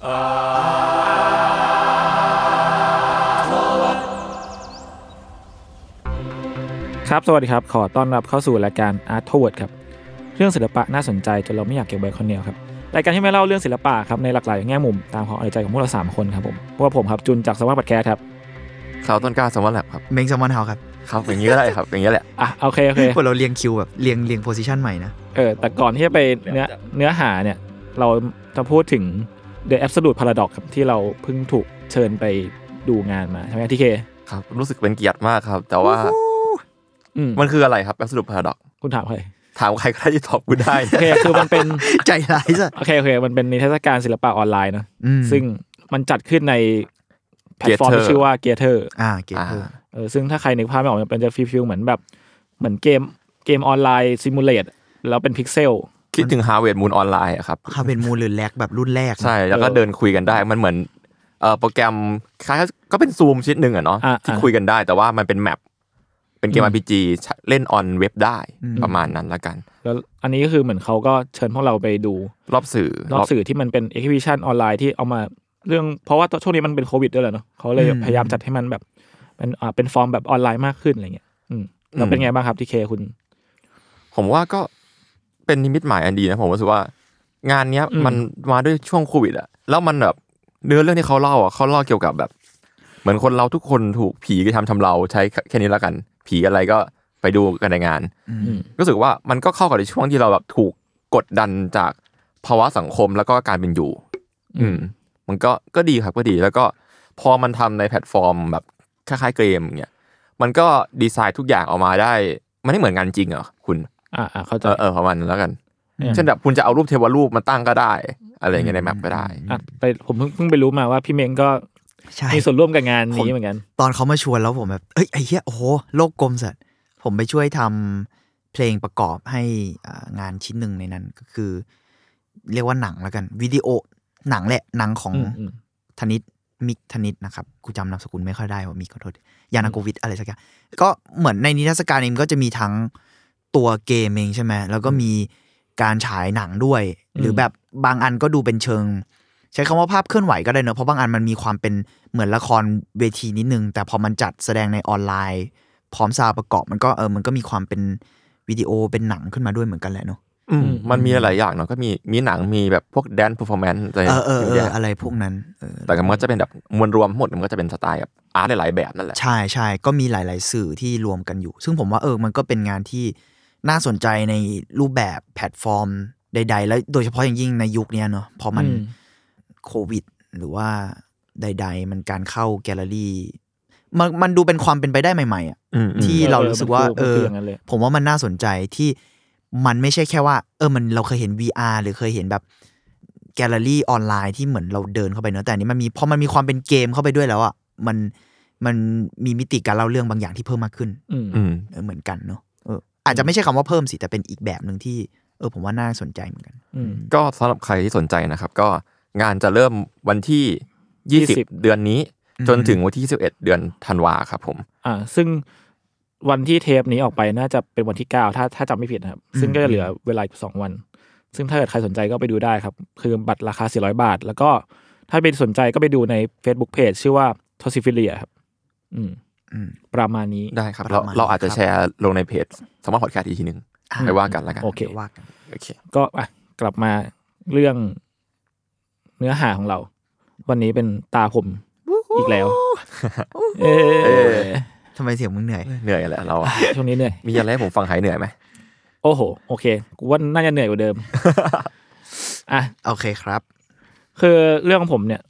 ครับ สวัสดีครับ ขอต้อนรับเข้าสู่รายการ Art Toward ครับ เรื่องศิลปะน่าสนใจจนเราไม่อยากเก็บไว้คนเดียวครับ รายการที่ไม่เล่าเรื่องศิลปะครับในหลากหลายแง่มุมตามความเอาใจของพวกเราสามคนครับผม พวกผมครับจุนจากสวัสดิ์ปัดแคสครับข่าวต้นกล้าสมอลแลบครับ เมงแซมมอนเฮาครับครับอย่างนี้ก็ได้ครับ อย่างนี้แหละ อะโอเคโอเค พวกเราเรียงคิวแบบเรียงเรียง position ใหม่นะ เออแต่ก่อนที่จะไปเนื้อเนื้อหาเนี่ย เราจะพูดถึง The Absolute Paradox ครับที่เราเพิ่งถูกเชิญไปดูงานมาใช่ไหมพี่เคครับรู้สึกเป็นเกียรติมากครับ แต่ว่าอืมมันคืออะไรครับ Absolute Paradox คุณถามใครถามใครก็ได้ที่ตอบกูได้โอเคคือมันเป็นใจร้ายซะโอเคโอเคมันเป็นนิทรรศการศิลปะออนไลน์เนอะอืมซึ่งมันจัดขึ้นในแพลตฟอร์ม Gator ที่ชื่อว่า Gather อ่าเกตอ่าเตอร์เออซึ่งถ้าใครนึกภาพไม่ออกมันเป็นจะ feel ๆเหมือนแบบเหมือนเกมเกมออนไลน์ simulate แล้วเป็นพิกเซล คิดถึง Harvest Moon ออนไลน์อะครับ Harvest Moon หรือ Rag แบบรุ่นแรกนะใช่ แล้วก็เออเดินคุยกันได้ มันเหมือนเอ่อโปรแกรมคล้ายๆก็เป็นซูมชิ้นหนึ่งอะเนาะอ่าที่อ่าคุยกันได้ แต่ว่ามันเป็น map เป็นเกมอืม RPG เล่น on เว็บได้ประมาณนั้นละกัน แล้วอันนี้ก็คือเหมือนเขาก็เชิญพวกเราไปดู รอบสื่อ รอบสื่อที่มันเป็น exhibition ออนไลน์ที่เอามาเรื่องเพราะว่าช่วงนี้มันเป็นโควิดด้วยแหละเนาะเขาเลยพยายามจัดให้มันแบบเป็นอ่าเป็นฟอร์มแบบออนไลน์มากขึ้นอะไรเงี้ยอืมแล้วเป็นไงบ้างครับพี่เคคุณ ผมว่าก็ เป็นนิมิตหมายอันดีนะผมรู้สึกว่างานเนี้ยอืมมันมาด้วยช่วงโควิดอะแล้วมันแบบเนื้อเรื่องที่เขาเล่าอะเขาเล่าเกี่ยวกับแบบ เหมือนคนเราทุกคนถูกผีกระทำทำเราใช้แค่นี้แล้วกัน ผีอะไรก็ไปดูกันในงานอืมรู้สึกว่ามันก็เข้ากับในช่วงที่เราแบบถูกกดดันจากภาวะสังคมแล้วก็การเป็นอยู่ อืม มันก็ก็ดีครับก็ดีแล้วก็พอมันทำในแพลตฟอร์มแบบคล้ายๆเกมเนี่ยมันก็ดีไซน์ทุกอย่างออกมาได้ มันไม่เหมือนงานจริงเหรอคุณ อ่าอ่าเข้าใจเออเออประมาณนั้นแล้วกันอืมเช่นแบบคุณจะเอารูปเทวรูปมาตั้งก็ได้ อะไรอย่างเงี้ยใน mapก็ได้อะไปผมเพิ่งเพิ่งไปรู้มาว่าพี่เมงก็ใช่มีส่วนร่วมกับงานนี้เหมือนกัน ตอนเขามาชวนแล้วผมแบบเอ้ยไอ้เหี้ยโอ้โหโลกกลมสัตว์ผมไปช่วยทำเพลงประกอบให้อ่างานชิ้นหนึ่งในนั้นก็คือ เรียกว่าหนังแล้วกัน วิดีโอหนังแหละหนังของอืมอืมธนิตมิกธนิตนะครับกูจำนามสกุลไม่ค่อยได้ว่ามิกขอโทษยานาโกวิทอะไรสักอย่างก็เหมือนในนิทรรศการเองก็จะมีทั้ง ตัวเกมเองใช่ไหมแล้วก็มีการฉายหนังด้วย หรือแบบบางอันก็ดูเป็นเชิง ใช้คำว่าภาพเคลื่อนไหวก็ได้เนอะเพราะบางอันมันมีความเป็นเหมือนละครเวทีนิดนึง แต่พอมันจัดแสดงในออนไลน์ พร้อม sound ประกอบมันก็เออมันก็มีความเป็นวิดีโอเป็นหนังขึ้นมาด้วยเหมือนกันแหละเนอะอืมอืมมันมีหลายอย่างเนาะก็มีมีหนังมีแบบพวก dance performance อะไรเออเออเอเยออะอะไรพวกนั้นเออแต่มันก็จะเป็นแบบมวลรวมทั้งหมดมันก็จะเป็นสไตล์แบบ art หลายๆแบบนั่นแหละใช่ใช่ก็มีหลาย ๆ สื่อที่รวมกันอยู่ ซึ่งผมว่าเออมันก็เป็นงานที่ น่าสนใจในรูปแบบแพลตฟอร์ม ใด ๆ แล้วโดยเฉพาะอย่างยิ่งในยุคเนี้ยเนอะพอมันอืมโควิด หรือว่าใด ๆ มันการเข้าแกลเลอรี่มันมันดูเป็นความเป็นไปได้ใหม่ๆอะอืมอืมที่เออเรารู้สึกว่ามันเอคือออย่างนั้นเลยผมว่ามันน่าสนใจที่มันไม่ใช่แค่ว่า เออมันเราเคยเห็น VR หรือเคยเห็นแบบแกลเลอรี่ออนไลน์ที่เหมือนเราเดินเข้าไปเนอะแต่อันนี้มันมีพอมันมีความเป็นเกมเข้าไปด้วยแล้วอะมันมันมีมิติการเล่าเรื่องบางอย่างที่เพิ่มมากขึ้น อืมอืมเออเหมือนกันเนอะเอออาจจะไม่ใช่คำว่าเพิ่มสิแต่เป็นอีกแบบหนึ่งที่ เออผมว่าน่าสนใจเหมือนกันอืมก็สำหรับใครที่สนใจนะครับ ก็งานจะเริ่มวันที่ 20 20เดือนนี้ จนถึงวันที่21เดือนธันวาครับผม อ่า ซึ่งวันที่เทปนี้ออกไปน่าจะเป็นวันที่เก้าถ้าถ้าจำไม่ผิดนะครับ ซึ่งก็จะเหลือเวลาอีกสองวัน ซึ่งถ้าเกิดใครสนใจก็ไปดูได้ครับ คือบัตรราคา 400 บาท แล้วก็ถ้าเป็นสนใจก็ไปดูใน Facebook Page ชื่อว่า t o s i f i l i a ครับ อืมอืม ประมาณนี้ได้ครับประเรามาณเราอาจจะครับแชร์ลงในเพจสมาร์ทพอดแคสต์อีกทีหนึ่งไปว่ากันแล้วกันโอเคดี๋ยวว่ากันโอเค ก็อะกลับมาเรื่องเนื้อหาของเรา วันนี้เป็นตาผมอีกแล้วเออทำไมเสียงมึงเหนื่อยเหนื่อยแหละเราอะช่วงนี้เหนื่อยมีอะไรให้ผมฟังหายเหนื่อยไหมโอ้โห โอเคกูว่าน่าจะเหนื่อยกว่าเดิมอะโอเคครับ คือเรื่องของผมเนี่ย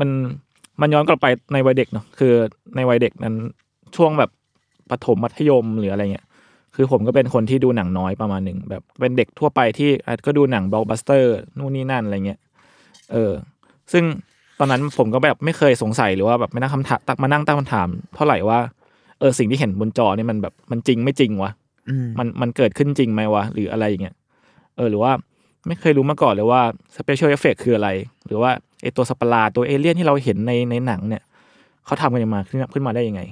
มัน มันย้อนกลับไปในวัยเด็กเนาะคือในวัยเด็กนั้นช่วงแบบประถมมัธยมหรืออะไรเงี้ยคือผมก็เป็นคนที่ดูหนังน้อยประมาณหนึ่งแบบเป็นเด็กทั่วไปที่อาจก็ดูหนังบล็อกบัสเตอร์นู่นนี่นั่นอะไรเงี้ยเออ ซึ่งตอนนั้นผมก็แบบไม่เคยสงสัยหรือว่าแบบไม่นั่งคำถามตักมานั่งตั้งคำถาม เท่าไหร่ว่าเออสิ่งที่เห็นบนจอนี่มันแบบมันจริงไม่จริงวะอืมมันมันเกิดขึ้นจริงไหมวะหรืออะไรอย่างเงี้ยเออหรือว่าไม่เคยรู้มาก่อนเลยว่า special effect คืออะไร หรือว่า ไอตัวสัตว์ประหลาดตัวเอเลี่ยนที่เราเห็นในในหนังเนี่ยเขาทำกันมาขึ้นขึ้นมาได้ยังไง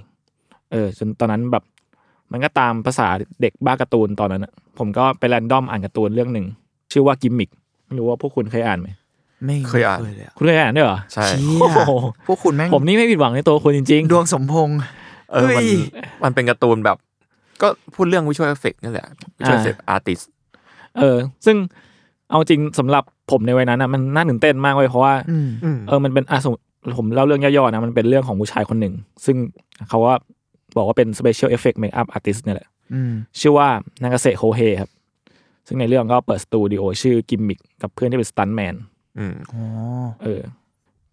เออ จนตอนนั้นแบบ มันก็ตามภาษาเด็กบ้าการ์ตูนตอนนั้นอะผมก็ไป random อ่านการ์ตูนเรื่องหนึ่งชื่อว่ากิมมิกไม่รู้ว่าพวกคุณเคยอ่านไหมไม่เคยอ่านเลยอะคุณเคยอ่านด้วยเหรอใช่เชี่ยโอ้ยโหพวกคุณแม่งผมนี่ไม่ผิดหวังในตัวคุณจริงดวงสมพงษ์เออมันเฮ้ยมันเป็นการ์ตูนแบบ ก็พูดเรื่อง visual effect นี่แหละ visual effect artistๆเออ ซึ่ง เอาจริงสำหรับผมในวัยนั้นอะมันน่าตื่นเต้นมากเลยเพราะว่าอืมเออมันเป็นอะสมมติผมเล่าเรื่องย่อๆนะมันเป็นเรื่องของผู้ชายคนหนึ่ง ซึ่งเขาว่าบอกว่าเป็น special effect makeup artist เนี่ยแหละอืมชื่อว่านางเกษตรโคเฮครับ ซึ่งในเรื่องก็เปิดสตูดิโอชื่อกิมมิกกับเพื่อนที่เป็นสตันแมนอืมอ๋อเออ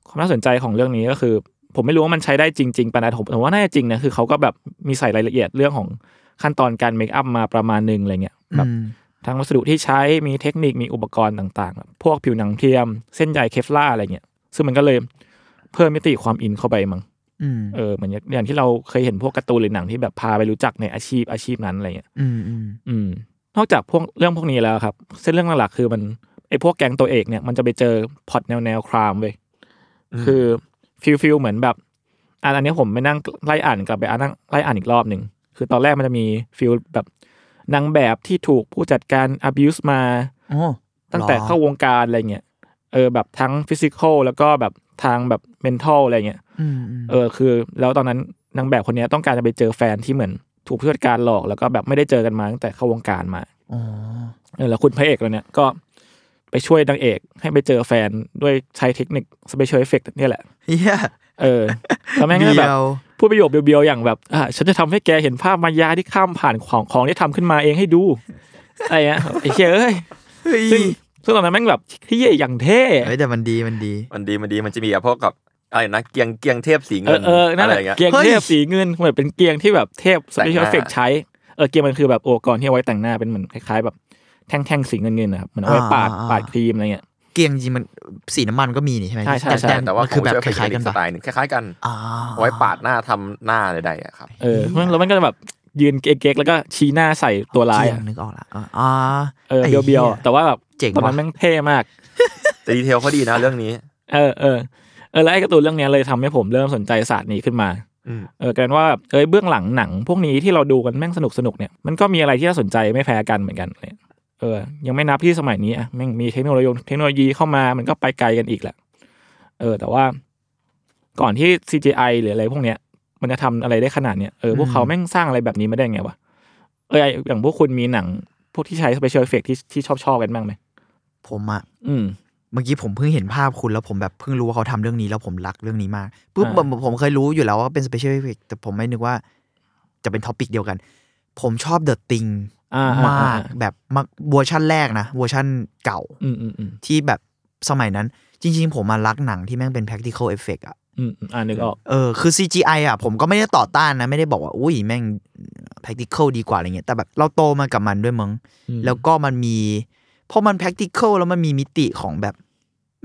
ความน่าสนใจของเรื่องนี้ก็คือ ผมไม่รู้ว่ามันใช้ได้จริงๆปะนะผมผมว่าน่าจะจริงนะคือเขาก็แบบมีใส่รายละเอียดเรื่องของขั้นตอนการ makeup มาประมาณหนึ่งอะไรเงี้ยแบบอืม ทั้งวัสดุที่ใช้มีเทคนิคมีอุปกรณ์ต่างๆ พวกผิวหนังเทียม เส้นใย Kevlar อะไรเงี้ยซึ่งมันก็เลยเพิ่มมิติความอินเข้าไปมั้งอืมเออเหมือนอย่างที่เราเคยเห็นพวกการ์ตูนหรือหนังที่แบบพาไปรู้จักในอาชีพอาชีพนั้นอะไรเงี้ยอืมอืมอืมนอกจากพวกเรื่องพวกนี้แล้วครับ เส้นเรื่องหลักๆคือมันไอ้พวกแก๊งตัวเอกเนี่ยมันจะไปเจอพล็อตแนวแนว crime เว้ยคือ feel feel เหมือนแบบอะอันนี้ผมไปนั่งไล่อ่านกลับไปอ่านนั่งไล่อ่านอีกรอบหนึ่งคือตอนแรกมันจะมี feel แบบ นางแบบที่ถูกผู้จัดการ abuse มาโอ้ตั้งแต่เข้าวงการอะไรเงี้ยเออแบบทั้ง physical แล้วก็แบบทางแบบ mental อะไรเงี้ยอืมอืมเออคือ แล้วตอนนั้นนางแบบคนเนี้ยต้องการจะไปเจอแฟนที่เหมือน ถูกผู้จัดการหลอกแล้วก็แบบไม่ได้เจอกันมาตั้งแต่เข้าวงการมาอ๋อเออแล้วคุณพระเอกเราเนี่ยก็ไปช่วยนางเอกให้ไปเจอแฟนด้วยใช้เทคนิค special effect เนี่ยแหละ เฮียเออแล้วแม่งก็แบบเดียวพูดประโยคเบียวๆอย่างแบบอะฉันจะทำให้แกเห็นภาพมายาที่ข้ามผ่านของของที่ทำขึ้นมาเองให้ดูอะไรเงี้ยไอ้เชี่ยเอ้ยเฮ้ยซึ่งซึ่งตอนนั้นแม่งแบบที่อย่างเท่เฮ้ยแต่มันดีมันดี มันดีมันดีมันจะมีแบบพวกกับอะไรนะเกียงเกียงเทพสีเอเงิอนเออนั่นแหละไรเงี้ยเกียงเฮ้ยเทพสีเงินเหมือนเป็นเกียงที่แบบเทพแต่งห special น้า effect ใช้เออเกียงมันคือแบบอุปกรณ์ที่เอาไว้แต่งหน้าเป็นเหมือนคล้ายๆ แบบแท่งๆสีเงินๆนะครับเหมือนเอาไว้ปาดปาดครีมอะไรเงี้ย เกียงจริงมันสีน้ำมันก็มีนี่ใช่ไหมใช่ใช่ใช่แต่แต่ว่ามันคือแบบคขงล้ายๆกันสปะไตล์หนึงคล้ายๆกันอ่าเอาไว้ปาดหน้าทำหน้าใดๆอะครับเออแล้วมันก็จะแบบยืนเก๊กๆแล้วก็ชี้หน้าใส่ตัวร้ายเกียอะงนึกออกละอ่าอ่าเออไเบียวๆอะแต่ว่าแบบเจ๋งตอนนั้นว่ะแม่งเท่มากแต่ดีเทลเขาดีนะเรื่องนี้ เออเออเออแล้วไอ้การ์ตูนเรื่องเนี้ยเลยทำให้ผมเริ่มสนใจศาสตร์นี้ขึ้นมาอืมเออกลายเป็นว่าเอ้ยเบื้องหลังหนัง พวกนี้ที่เราดูกันแม่งสนุกสนุกๆเนี่ยมันก็มีอะไรที่น่าสนใจไม่แพ้กันเหมือนกันเลย เออ ยังไม่นับที่สมัยนี้อะแม่งมีเทคโนโลยีเทคโนโลยีเข้ามามันก็ไปไกลกันอีกแหละ เออ แต่ว่าก่อนที่ CGI หรืออะไรพวกเนี้ย มันจะทำอะไรได้ขนาดเนี้ยเออพวกเขาแม่งสร้างอะไรแบบนี้มาได้ไงวะเอออย่างพวกคุณมีหนัง พวกที่ใช้ special effect ที่ที่ชอบชอบๆกันบ้างไหมผมอะอืมเมื่อกี้ผมเพิ่งเห็นภาพคุณแล้วผมแบบเพิ่งรู้ว่าเขาทำเรื่องนี้แล้วผมรักเรื่องนี้มากปุ๊บอ่าผมผมเคยรู้อยู่แล้วว่าเป็น special effect แต่ผมไม่นึกว่าจะเป็น topic เดียวกัน ผมชอบ The Thing อ่าอ่ มากแบบมากเวอร์ชั่นแรกนะเวอร์ชั่นเก่าอืมอืมอืมที่แบบสมัยนั้น จริง ๆ ผมมารักหนังที่แม่งเป็น practical effect อะอืมอืมอ่านึกออกเออคือ CGI อะผมก็ไม่ได้ต่อต้านนะ ไม่ได้บอกว่า อุ้ยแม่ง practical ดีกว่าอะไรเงี้ย แต่แบบเราโตมากับมันด้วยมั้งอืมแล้วก็มันมีพอมัน practical แล้วมันมีมิติของแบบ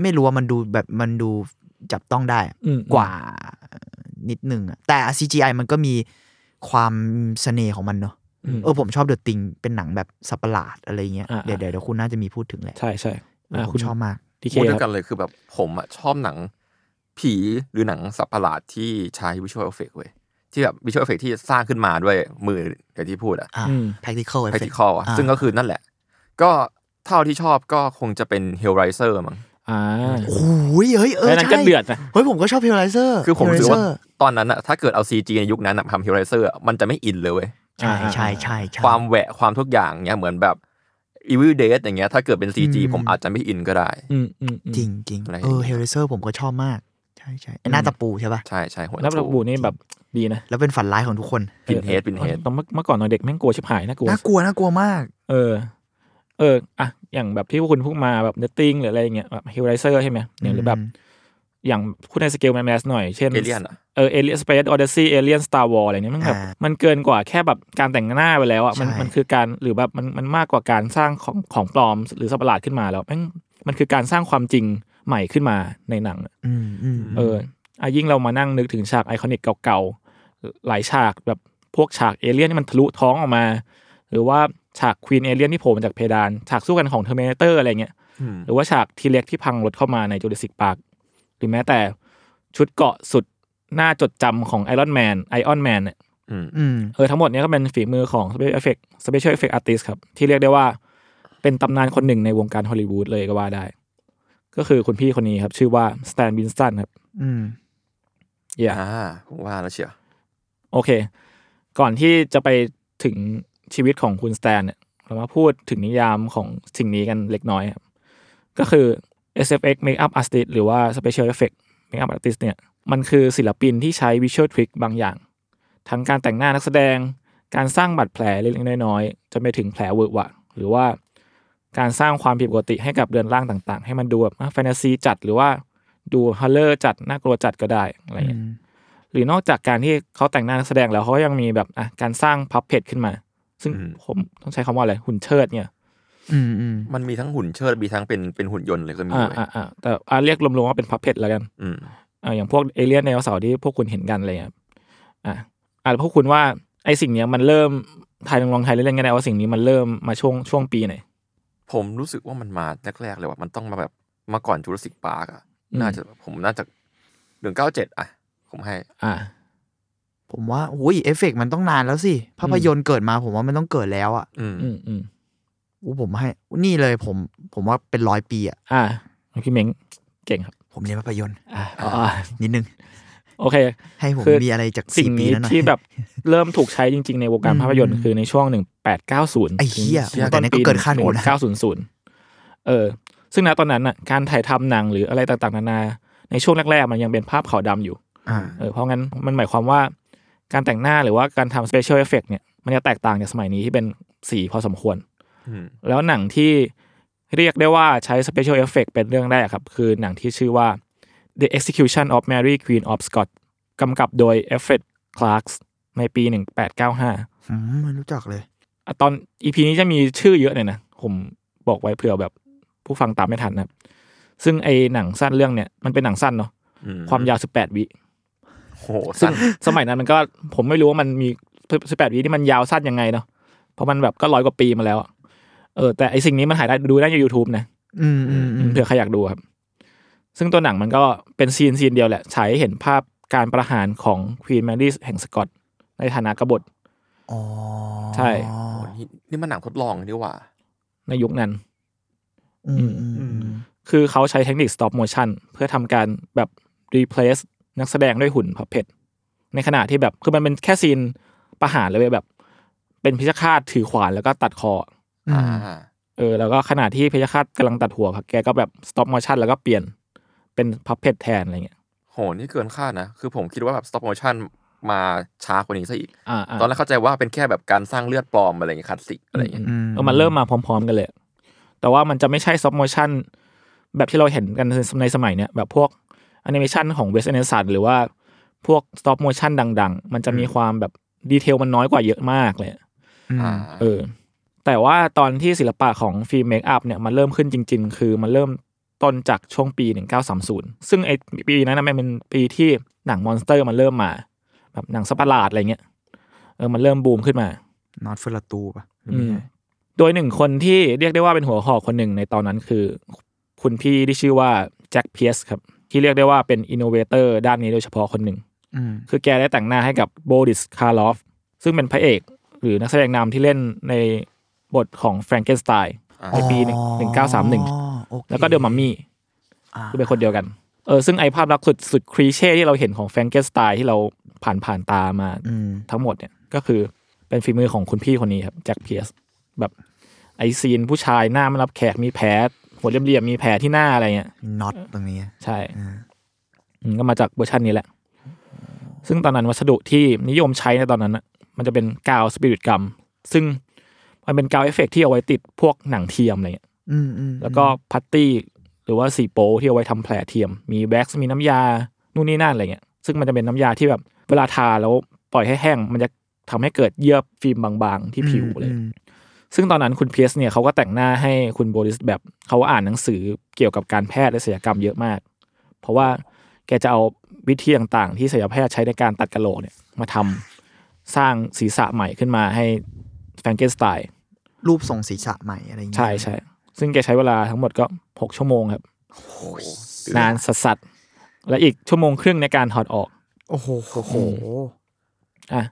ไม่รู้ว่ามันดูแบบมันดูจับต้องได้อะอืมกว่านิดนึงอะแต่ CGI มันก็มีความเสน่ห์ของมันเนอะอืม เออผมชอบ The Thing เป็นหนังแบบสัตว์ประหลาดอะไรเงี้ย อ่า เดี๋ยวเดี๋ยวเดี๋ยวคุณน่าจะมีพูดถึงแหละใช่ใช่เอออ่าผมคุณชอบมาก ที่เคยพูดด้วยกันครับเลยคือแบบผมอะชอบหนังผีหรือหนังสัตว์ประหลาดที่ใช้ visual effect เว้ยที่แบบ visual effect ที่สร้างขึ้นมาด้วยมืออย่างที่พูดอะ อ่า อืม practical effect practical อะอ่าซึ่งก็คือนั่นแหละ ก็เท่าที่ชอบก็คงจะเป็น Hellraiser มั้ง อ่าโอ้ยเฮ้ยเออแล้วนั้นก็ใช่เดือดนะ เฮ้ยผมก็ชอบ Hellraiser คือผมรู้สึกว่า Hellraiser ตอนนั้นอะถ้าเกิดเอา CG ในยุคนั้นอะทำ Hellraiser อะมันจะไม่อินเลยเว้ย ใช่อ่าใช่ใช่ใช่ความแหวะความทุกอย่างเนี้ยเหมือนแบบ Evil Dead อย่างเงี้ยถ้าเกิดเป็น CG อืมผมอาจจะไม่อินก็ได้อืมอืมอืมจริงจริงอะไรเออเฮลเซอร์ผมก็ชอบมาก ใช่ใช่ไอ้หน้าตะปูใช่ป่ะใช่ใช่หัวแล้วระบุนี่แบบดีนะ แล้วเป็นฝันร้ายของทุกคนPinhead Pinhead ตอนเมื่อเมื่อก่อนตอนเด็กแม่งกลัวชิบหายน่ากลัวน่ากลัวน่ากลัวมาก เออ เอออะอย่างแบบที่พวกคุณพูดมาแบบ The Thing หรืออะไรอย่างเงี้ยแบบ Hellraiser ใช่ไหมอย่างหรือแบบ อย่างพูดใน scale mass หน่อย เช่น เอเลียนอะเออเอเลียน Space Odyssey เอเลียน Star Wars อะไรเนี้ยมันแบบอ่ามันเกินกว่าแค่แบบการแต่งหน้าไปแล้วอะมันใช่มันคือการหรือแบบมันมันมากกว่าการสร้างของของปลอม หรือสัตว์ประหลาดขึ้นมาแล้วแม่งมันคือการสร้างความจริงใหม่ขึ้นมาในหนังอะอืมอืมเอออะยิ่งเรามานั่งนึกถึงฉาก iconic เก่าๆ หลายฉากแบบพวกฉากเอเลี่ยนที่มันทะลุท้องออกมา หรือว่าฉาก queen เอเลี่ยนที่โผล่มาจากเพดาน ฉากสู้กันของ Terminator อะไรเงี้ยอืมหรือว่าฉาก T-Rex ที่พังรถเข้ามาใน Jurassic Park หรือแม้แต่ชุดเกราะสุดน่าจดจำของ Iron Man Iron Man เนี่ยอืมอืมเอทั้งหมดเนี้ยก็เป็นฝีมือของ Special Effect Special Effect Artist ครับ ที่เรียกได้ว่าเป็นตำนานคนหนึ่งในวงการฮอลลีวูดเลยก็ว่าได้ ก็คือคุณพี่คนนี้ครับ ชื่อว่าสแตนบินสตันครับ อืมเย่อ่าผมว่าแล้วเชียวโอเค ก่อนที่จะไปถึงชีวิตของคุณสแตนเนี่ยเรามาพูดถึงนิยามของสิ่งนี้กันเล็กน้อยครับ ก็คือ SFX Makeup Artist หรือว่า Special Effect Makeup Artist เนี่ยมันคือศิลปินที่ใช้ Visual Trick บางอย่าง ทั้งการแต่งหน้านักแสดง การสร้างบาดแผลเล็กๆน้อยๆจนไปถึงแผลเวอะหวะ หรือว่าการสร้างความผิดปกติให้กับเรือนร่างต่างๆ ให้มันดูแบบแฟนตาซีจัดหรือว่าดูฮัลเลอร์จัดน่ากลัวจัดก็ได้อะไรอย่างเงี้ยหรือนอกจากการที่เขาแต่งหน้านักแสดงแล้วเขาก็ยังมีแบบอะการสร้างพับเพจขึ้นมา ซึ่งผมต้องใช้คำว่าอะไรหุ่นเชิดเนี่ย อืมอืมมันมีทั้งหุ่นเชิดมีทั้งเป็นเป็นหุ่นยนต์เลยก็มีอ่าเลยอ่าอ่าแต่อ่าเรียกรวมๆว่าเป็นพับเพจแล้วกันอืม อ่าอย่างพวกเอเลียนในเสาร์ที่พวกคุณเห็นกันอะไรเงี้ยอ่าอ่าแล้วพวกคุณว่าไอสิ่งเนี้ยมันเริ่มทายลองทายเล่นๆกันได้ว่าสิ่งนี้มันเริ่มมาช่วงช่วงปีไหน ผมรู้สึกว่ามันมาแรกๆเลยว่ามันต้องมาแบบมาก่อน Jurassic Park อะอืม น่าจะผมน่าจะหนึ่งเก้าเจ็ดอะผมให้ อ่า ผมว่าอุ้ยเอฟเฟกต์มันต้องนานแล้วสิ ภาพยนตร์เกิดมาผมว่ามันต้องเกิดแล้วอะอืมอืมอืม อู้ผมให้ นี่เลยผม ผมว่าเป็นร้อยปีอะ อ่าพี่เม้งเก่งครับ ผมเรียนภาพยนตร์อ่าอ่านิดนึง โอเค ให้ผมคือมีอะไรจากสิ่งสี่ปีนี้นั้นหน่อยที่แบบเริ่มถูกใช้จริง ๆ ในวงการภาพยนตร์คือในช่วงหนึ่งแปดเก้าศูนย์ไอ้เหี้ยถึงแต่ต้นนี่ปีก็เกินคาดหนึ่หมดงนะเก้าศูนย์ศูนย์เออ ซึ่งณตอนนั้นอะ การถ่ายทำหนังหรืออะไรต่างๆ นานา ในช่วงแรกๆ มันยังเป็นภาพขาวดำอยู่อ่าเออเพราะงั้นมันหมายความว่าการแต่งหน้าหรือว่าการทำ special effect เนี่ยมันจะแตกต่างจากสมัยนี้ที่เป็นสีพอสมควรอืม แล้วหนังที่เรียกได้ว่าใช้ special effect เป็นเรื่องแรกครับ คือหนังที่ชื่อว่า The Execution of Mary Queen of Scots กำกับโดย Alfred Clarks ในปี 1895อืมไม่รู้จักเลยอะตอน EP นี้จะมีชื่อเยอะหน่อยนะผมบอกไว้เผื่อแบบผู้ฟังตามไม่ทันนะครับซึ่งไอหนังสั้นเรื่องเนี่ยมันเป็นหนังสั้นเนาะอืมความยาว 18 วิโหซึ่สั้งนสมัยนั้นมันก็ผมไม่รู้ว่ามันมี 18 วิที่มันยาวสั้นยังไงเนาะเพราะมันแบบก็ร้อยกว่าปีมาแล้วอะ เออแต่ไอสิ่งนี้มันหายได้ดูได้ใน YouTube นะอืมอืมอืมเเผื่อใครอยากดูครับ ซึ่งตัวหนังมันก็เป็น scene scene เดียวแหละฉายให้เห็นภาพการประหารของ Queen Mary แห่งสกอต ในฐานะกบฏอ๋อใช่โหนี่นี่มันหนังทดลองนี่หว่า ในยุคนั้นอืมอืมอืมคือเขาใช้เทคนิค stop motion เพื่อทำการแบบ replace นักแสดงด้วยหุ่นพับเพ t ในขณะที่แบบคือมันเป็นแค่ scene ประหารเลยเว้ยแบบ เป็นพิชฆาตถือขวานแล้วก็ตัดคออ่า เออ แล้วก็ขณะที่พิชฆาตกำลังตัดหัวแกก็แบบ stop motion แล้วก็เปลี่ยนเป็นพับเพ t แทนอะไรเงี้ยโหนี่เกินคาดนะ คือผมคิดว่าแบบ stop motion มาช้ากว่านี้ซะอีกอ่าๆตอนแรกเข้าใจว่าเป็นแค่แบบการสร้างเลือดปลอมอะไรอย่างเงี้ยคลาสสิกอะไรอย่างเงี้ยเออมันเริ่มมาพร้อม ๆ กันเลย แต่ว่ามันจะไม่ใช่ stop motion แบบที่เราเห็นกันในสมัยเนี้ยแบบพวกแอนิเมชันของ Wes Anderson หรือว่าพวก stop motion ดัง ๆ มันจะมีความแบบ detail มันน้อยกว่าเยอะมากเลยอ่าเออ แต่ว่าตอนที่ศิลปะของ film makeup เนี่ยมันเริ่มขึ้นจริง ๆ คือมันเริ่มต้นจากช่วงปี 1930 ซึ่งไอปีนั้นนะมันเป็นปีที่หนัง monster มันเริ่มมา แบบหนังสัตว์ประหลาดอะไรเงี้ยเออมันเริ่มบูมขึ้นมา Nosferatu ปะหรืออืไม่ใช่โดยหนึ่งคนที่เรียกได้ว่าเป็นหัวหอกคนหนึ่งในตอนนั้นคือ คุณพี่ที่ชื่อว่าJack Pierce ครับ ที่เรียกได้ว่าเป็น innovator ด้านนี้โดยเฉพาะคนหนึ่งอืมคือแกได้แต่งหน้าให้กับ Boris Karloff ซึ่งเป็นพระเอก หรือนักแสดงนำที่เล่นใน บทของแฟรงเกนสไตน์ในปีหนึ่งเก้าสามหนึ่งอ๋อโอเคแล้วก็ The Mummy อ่าคือเป็นคนเดียวกันเออซึ่งไอภาพลักษณ์สุดสุด cliché ที่เราเห็นของแฟรงเกนสไตน์ที่เราผ่านผ่านตามาอืมทั้งหมดเนี่ยก็คือเป็นฝีมือของคุณพี่คนนี้ครับ Jack Pierce แบบไอ scene ผู้ชายหน้าไม่รับแขกมีแผลหัวเหลี่ยมๆมีแผลที่หน้าอะไรเงี้ยน็อตตรงนี้ ใช่อ่าอืมก็มาจากเวอร์ชันนี้แหละ ซึ่งตอนนั้นวัสดุที่นิยมใช้ในตอนนั้นน่ะมันจะเป็นกาว spirit gum ซึ่ง มันเป็นกาวเอฟเฟกต์ที่เอาไว้ติดพวกหนังเทียมอะไรเงี้ยอืมอืมแล้วก็ putty หรือว่าสีโป๊วที่เอาไว้ทำแผลเทียม มีแว็กซ์มีน้ำยา นู่นนี่นั่นอะไรเงี้ย ซึ่งมันจะเป็นน้ำยาที่แบบเวลาทาแล้วปล่อยให้แห้ง มันจะทำให้เกิดเยื่อฟิล์มบางๆ ที่ผิวเลยอืมซึ่งตอนนั้นคุณเพียสเนี่ยเขาก็แต่งหน้าให้คุณโบริสแบบเขาอ่านหนังสือเกี่ยวกับการแพทย์และศัลยกรรมเยอะมาก เพราะว่าแกจะเอาวิธีต่างๆ ที่ศัลยแพทย์ใช้ในการตัดกะโหลกเนี่ยมาทำสร้างศีรษะใหม่ขึ้นมาให้แฟรงเกนสไตน์ รูปทรงศีรษะใหม่อะไรอย่างเงี้ยใช่ใช่ซึ่งแกใช้เวลาทั้งหมดก็หกชั่วโมงครับนานสัสสัสๆและอีกชั่วโมงครึ่งในการถอดออก โอ้โหโอ้โหอะ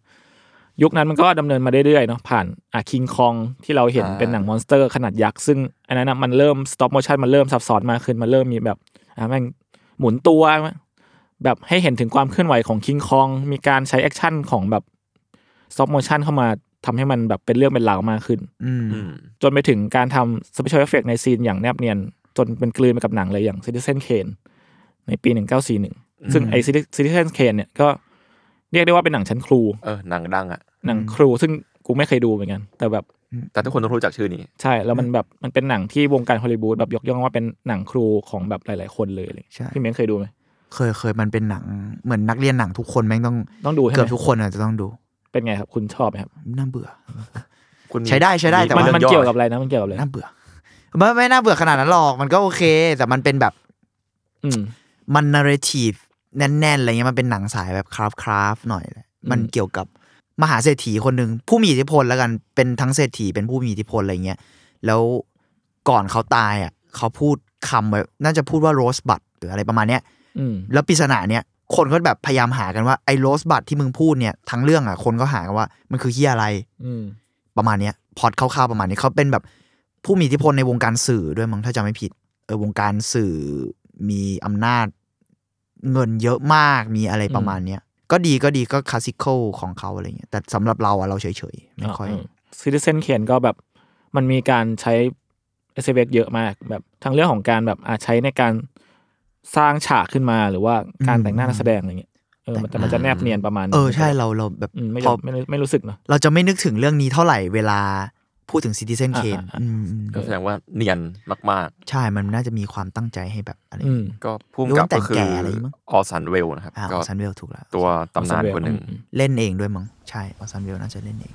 ยุคนั้นมันก็ดำเนินมาเรื่อยๆเนาะผ่านอะคิงคองที่เราเห็นอ่าเป็นหนัง monster ขนาดยักษ์ซึ่งอันนั้นนะมันเริ่ม stop motion มันเริ่มซับซ้อนมากขึ้นมันเริ่มมีแบบอะแม่งหมุนตัว แบบให้เห็นถึงความเคลื่อนไหวของคิงคองมีการใช้แอคชั่นของแบบ stop motion เข้ามา ทำให้มันแบบเป็นเรื่องเป็นราวมากขึ้นอืมอืมจนไปถึงการทำ special effect ในซีนอย่างแนบเนียน จนเป็นกลืนไปกับหนังเลยอย่าง Citizen Kane ในปี 1941 ซึ่งไอ้ Citizen Kane เนี่ยก็เรียกได้ว่าเป็นหนังชั้นครู เออหนังดังอะหนังครูซึ่งกูไม่เคยดูเหมือนกัน แต่แบบ แต่ทุกคนต้องรู้จักชื่อนี้ ใช่ แล้วมันแบบมันเป็นหนังที่วงการฮอลลีวูดแบบยกย่องว่าเป็นหนังครูของแบบหลาย ๆ คนเลยอะไรอย่างเงี้ยใช่พี่เม้งเคยดูไหมเคยเคยมันเป็นหนังเหมือนนักเรียนหนังทุกคนแม่งต้องต้องดูใช่ไหเกืมอบทุกคนอาจจะต้องดู เป็นไงครับ คุณชอบไหมครับน่าเบื่อ คุณ ใช้ได้ใช้ได้แต่มันว่ามันเกี่ยวกับอะไรนะมันเกี่ยวกับอะไรน่าเบื่อไม่ไม่น่าเบื่อขนาดนั้นหรอกมันก็โอเค แต่มันเป็นแบบอืม มัน narrative แน่นๆอะไรเงี้ยมันเป็นหนังสายแบบ craft craft หน่อยแหละมันเกี่ยวกับมหาเศรษฐีคนหนึ่งผู้มีอิทธิพลแล้วกันเป็นทั้งเศรษฐีเป็นผู้มีอิทธิพลอะไรเงี้ยแล้วก่อนเขาตายอะเขาพูดคำไว้น่าจะพูดว่า Rosebud หรืออะไรประมาณเนี้ย อืม แล้วปริศนาเนี่ย คนก็แบบพยายามหากันว่าไอ้ Rosebud ที่มึงพูดเนี่ยทั้งเรื่องอะคนก็หากันว่ามันคือเหี้ยอะไรอืมประมาณเนี้ยพล็อดคร่าวๆประมาณนี้เขาเป็นแบบผู้มีอิทธิพลในวงการสื่อด้วยมั้งถ้าจำไม่ผิด เออวงการสื่อมีอำนาจเงินเยอะมากมีอะไรประมาณเนี้ยก็ดีก็ดีก็คลาสสิคอลของเขาอะไรเงี้ยแต่สำหรับเราอะเราเฉยๆ ไม่ค่อยซิติเซนเคนก็แบบมันมีการใช้เอเเยอะมากแบบทั้งเรื่องของการแบบอาใช้ในการ สร้างฉากขึ้นมาหรือว่าการอืมแต่งหน้านักแสดงอะไรเงี้ยเออมันแต่มันจะแนบเนียนประมาณนึงเออใช่เราเราแบบอืมไม่พอไม่ไม่ไม่รู้สึกเนาะเราจะไม่นึกถึงเรื่องนี้เท่าไหร่เวลาพูดถึง Citizen อ่า Kane อ่าอืมอืมก็แสดงว่าเนียนมากใช่มันน่าจะมีความตั้งใจให้แบบอะไรอืมๆก็พุ่มหรือกับว่าแต่ก็งคือแก่อะไรมั้งออสันเวลนะครับอ่าอก็อซันเวลถูกแล้วตัวตำนานคนหนึ่งอืมเล่นเองด้วยมั้งใช่ออซันเวลน่าจะเล่นเอง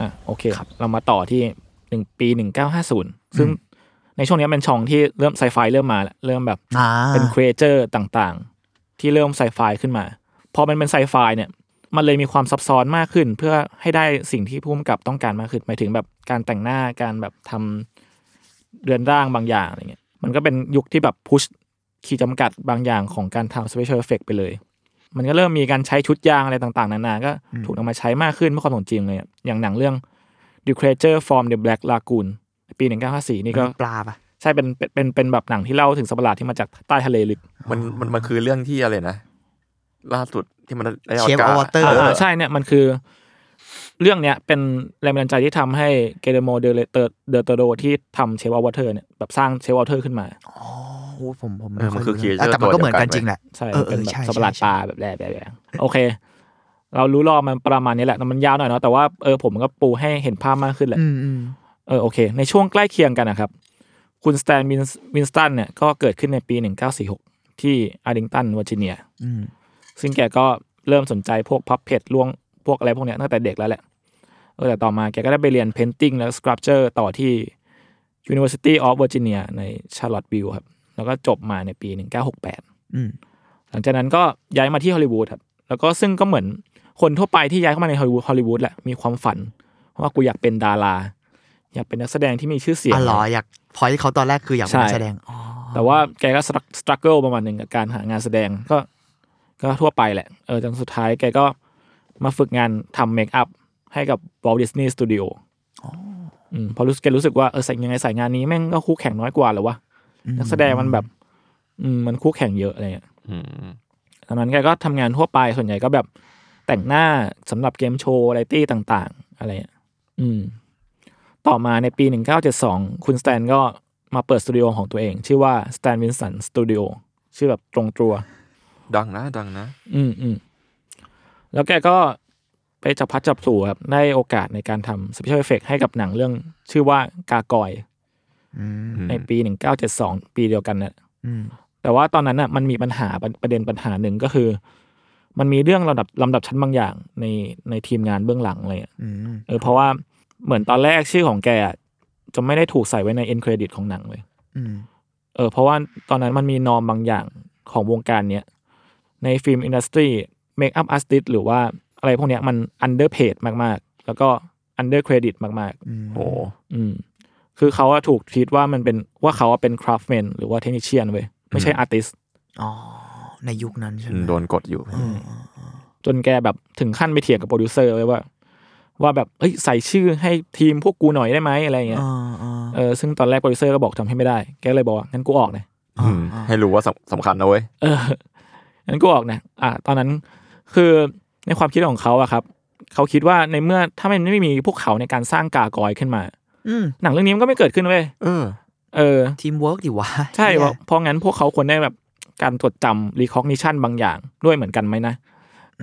อะโอเคครับ เรามาต่อที่หนึ่งปีหนึ่งเก้าห้าศูนย์ซึ่งในช่วงนี้เป็นช่วงที่เริ่มไซไฟเริ่มมาแล้วเริ่มแบบอ่าเป็น creature ต่างๆ ที่เริ่มไซไฟขึ้นมา พอมันเป็นไซไฟเนี่ย มันเลยมีความซับซ้อนมากขึ้น เพื่อให้ได้สิ่งที่ผู้กำกับต้องการมากขึ้นหมายถึงแบบการแต่งหน้าการแบบทำเรือนร่างบางอย่างอะไรเงี้ยมันก็เป็นยุคที่แบบ push ขีดจำกัดบางอย่างของการทำ special effect ไปเลย มันก็เริ่มมีการใช้ชุดยางอะไรต่างๆ นานา ก็ถูกนำมาใช้มากขึ้นเมื่อความสมจริงเลยอะอย่างหนังเรื่อง The Creature from the Black Lagoon ปี 1954 นี่ก็ปลาปะใช่เป็นเป็นเป็นเป็นแบบหนังที่เล่าถึงสัตว์ประหลาดที่มาจากใต้ทะเลลึก มันมันมันคือเรื่องที่อะไรนะ ล่าสุดที่มันได้ออเชฟสอการ์วอเตอร์อ่าใช่เนี่ยมันคือ เรื่องเนี้ยเป็นแรงบันดาลใจที่ทำให้ Guillermo del Toro ที่ทำ Shape of Water เนี่ยแบบสร้าง Shape of Water ขึ้นมาอ๋อโอ้ผมผมเออมันคือไย creator รู้แต่มันก็เหมือนกันตัวเดียวกันจริงแหละใช่เออเอเป็นอแบบใช่สัตว์ประหลาดใช่ปลาแบบแร่แบบแบบโอเค เรารู้รอบมันประมาณนี้แหละแต่มันยาวหน่อยเนาะแต่ว่าเออผมก็ปูให้เห็นภาพมากขึ้นแหละอืมอืมเออโอเค ในช่วงใกล้เคียงกันนะครับ คุณสแตนวินสตันเนี่ยก็เกิดขึ้นในปี 1946 ที่อาร์ดิงตันเวอร์จิเนียอืมซึ่งแกก็เริ่มสนใจพวกพับเพจล่วง พวกอะไรพวกเนี้ยตั้งแต่เด็กแล้วแหละเออแต่ต่อมาแกก็ได้ไปเรียน painting และ sculpture ต่อที่ University of Virginia ใน Charlottesville ครับ แล้วก็จบมาในปี 1968อืมหลังจากนั้นก็ย้ายมาที่ฮอลลีวูดครับ แล้วก็ซึ่งก็เหมือนคนทั่วไปที่ย้ายเข้ามาในฮอลลีวูดฮอลลีวูดแหละ มีความฝัน ว่ากูอยากเป็นดารา อยากเป็นนักแสดงที่มีชื่อเสียงอ๋อเหรออยากพอยเขาตอนแรกคืออยากเป็นนักใช่แสดงอ๋อแต่ว่าแกก็ struggle ประมาณหนึ่งกับการหางานแสดงก็ ก็ทั่วไปแหละ เออจนสุดท้ายแกก็ มาฝึกงานทำ makeupให้กับ Walt Disney Studio อืมเพอรู้สึกแกรู้สึกว่าเออใส่ยังไงใส่งานนี้แม่งก็คู่แข่งน้อยกว่าเหรอวะนักแสดงมันแบบ อืมมันคู่แข่งเยอะอะไรเงี้ยอืมตอนนั้นแกก็ทำงานทั่วไปส่วนใหญ่ก็แบบแต่งหน้าสำหรับเกมโชว์อะไรตี้ต่างๆ อะไรอะอืม ต่อมาในปี 1972 คุณสแตนก็มาเปิดสตูดิโอของตัวเอง ชื่อว่า Stan Winston Studio ชื่อแบบตรงตัว ดังนะ ดังนะ อืมอืม แล้วแกก็ไปจับพลัดจับผลูครับได้โอกาสในการทำ special effect ให้กับหนังเรื่อง ชื่อว่ากากอยอืมในปี1972ปีเดียวกันเนี่ยอืมแต่ว่าตอนนั้นน่ะมันมีปัญหาประประเด็นปัญหาหนึ่งก็คือ มันมีเรื่องลำดับลำดับชั้นบางอย่างในในทีมงานเบื้องหลังอะไรเงี้ยอืมเออเพราะว่าเหมือนตอนแรกชื่อของแกอะจะไม่ได้ถูกใส่ไว้ใน end credit ของหนังเลยอืมเออเพราะว่าตอนนั้นมันมี norm บางอย่างของวงการเนี้ยใน film industry makeup artist หรือว่าอะไรพวกเนี้ยมัน underpaid มากๆ แล้วก็ under credit มากอืมโอ้ๆอืมคือเขาอะถูกทีตว่ามันเป็นว่าเขาอะเป็น craftsman หรือว่า technician เว้ยไม่ใช่ artist อ๋อในยุคนั้นใช่ไหมโดนกดอยู่อืมจนแกแบบถึงขั้นไปเถียงกับโปรดิวเซอร์เว้ยว่า ว่าแบบเอ้ยใส่ชื่อให้ทีมพวกกูหน่อยได้ไหมอะไรเงี้ยอ่าอ่าเออซึ่งตอนแรกโปรดิวเซอร์ก็บอกทำให้ไม่ได้ แกก็เลยบอกว่างั้นกูออกนะอืมให้รู้ว่าสำสำคัญนะเว้ยเอองั้นกูออกนะอะตอนนั้น คือในความคิดของเขาอะครับ เขาคิดว่าในเมื่อถ้ามันไม่มีพวกเขาในการสร้างกากอยขึ้นมาอืมหนังเรื่องนี้มันก็ไม่เกิดขึ้นเว้ยเออ เออทีมเวิร์กดิวะใช่เหี้ยเพราะเพราะงั้นพวกเขาควรได้แบบการจดจำ recognition บางอย่างด้วยเหมือนกันไหมนะ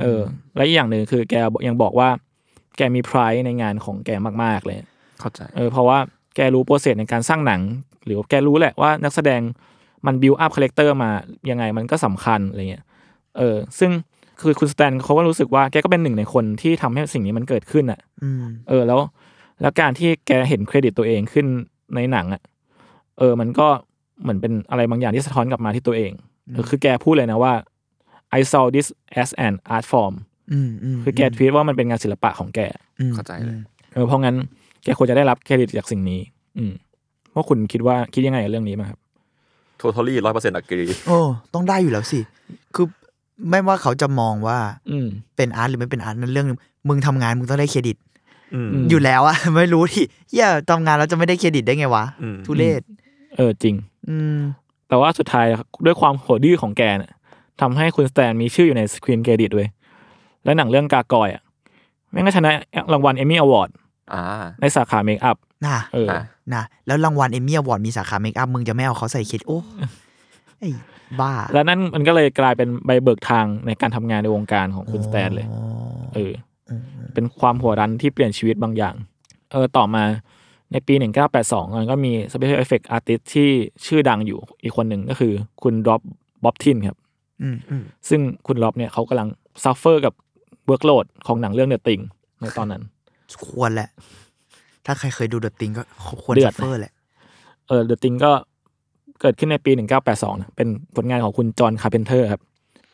เออ และอีกอย่างหนึ่งคือแกยังบอกว่า แกมี pride ในงานของแกมาก ๆ เลย เข้าใจ เออ เพราะว่าแกรู้ process ในการสร้างหนัง หรือว่าแกรู้แหละว่านักแสดงมัน build up character มายังไงมันก็สำคัญอะไรเงี้ย เออ ซึ่ง คือคุณสแตนเขาก็รู้สึกว่าแกก็เป็นหนึ่งในคนที่ทำให้สิ่งนี้มันเกิดขึ้นอะอืมเออ แล้ว แล้วการที่แกเห็นเครดิตตัวเองขึ้นในหนังอะ เออ มันก็เหมือนเป็นอะไรบางอย่างที่สะท้อนกลับมาที่ตัวเองเออคือแกพูดเลยนะว่า I saw this as an art form อืมอืมคือแกทวีตว่ามันเป็นงานศิลปะของแกอืมเข้าใจเลยเออเพราะงั้นแกควรจะได้รับเครดิตจากสิ่งนี้ อืมว่าคุณคิดว่าคิดยังไงกับเรื่องนี้บ้างครับ totally ร้อยเปอร์เซ็นต์ agree โอ้ต้องได้อยู่แล้วสิ คือ ไม่ว่าเขาจะมองว่าอืมเป็น art หรือไม่เป็น art นั่นเรื่องหนึ่งมึงทำงานมึงต้องได้เครดิตอืมอืมอยู่แล้วอะไม่รู้ที่เหี้ยทำงานแล้วจะไม่ได้เครดิตได้ไงวะอืมทุเรศเออจริง อืมแต่ว่าสุดท้ายด้วยความหัวดื้อของแกเนี่ยทำให้คุณสแตนมีชื่ออยู่ใน screen credit เว้ยและหนังเรื่องกากอยอะแม่งก็ชนะรางวัล Emmy Award อ่าในสาขา makeup น่ะเอออะนะแล้วรางวัล Emmy Award มีสาขา makeup มึงจะไม่เอาเขาใส่เครดิตโอ้ไอ้ บ้า และนั่นมันก็เลยกลายเป็นใบเบิกทางในการทำงานในวงการของคุณสแตนเลยอ๋อเออ เป็นความหัวรั้นที่เปลี่ยนชีวิตบางอย่าง เออ ต่อมาในปี 1982มันก็มี Special Effect Artist ที่ชื่อดังอยู่อีกคนหนึ่งก็คือคุณ Rob Bottin ครับอืมอืมซึ่งคุณ Rob เนี่ยเขากำลัง suffer กับ workload ของหนังเรื่อง The Thing ในตอนนั้น ควรแหละ ถ้าใครเคยดู The Thing ก็ควร suffer แหละ เออ The Thing ก็ เกิดขึ้นในปี 1982นะเป็นผลงานของคุณ John Carpenter ครับ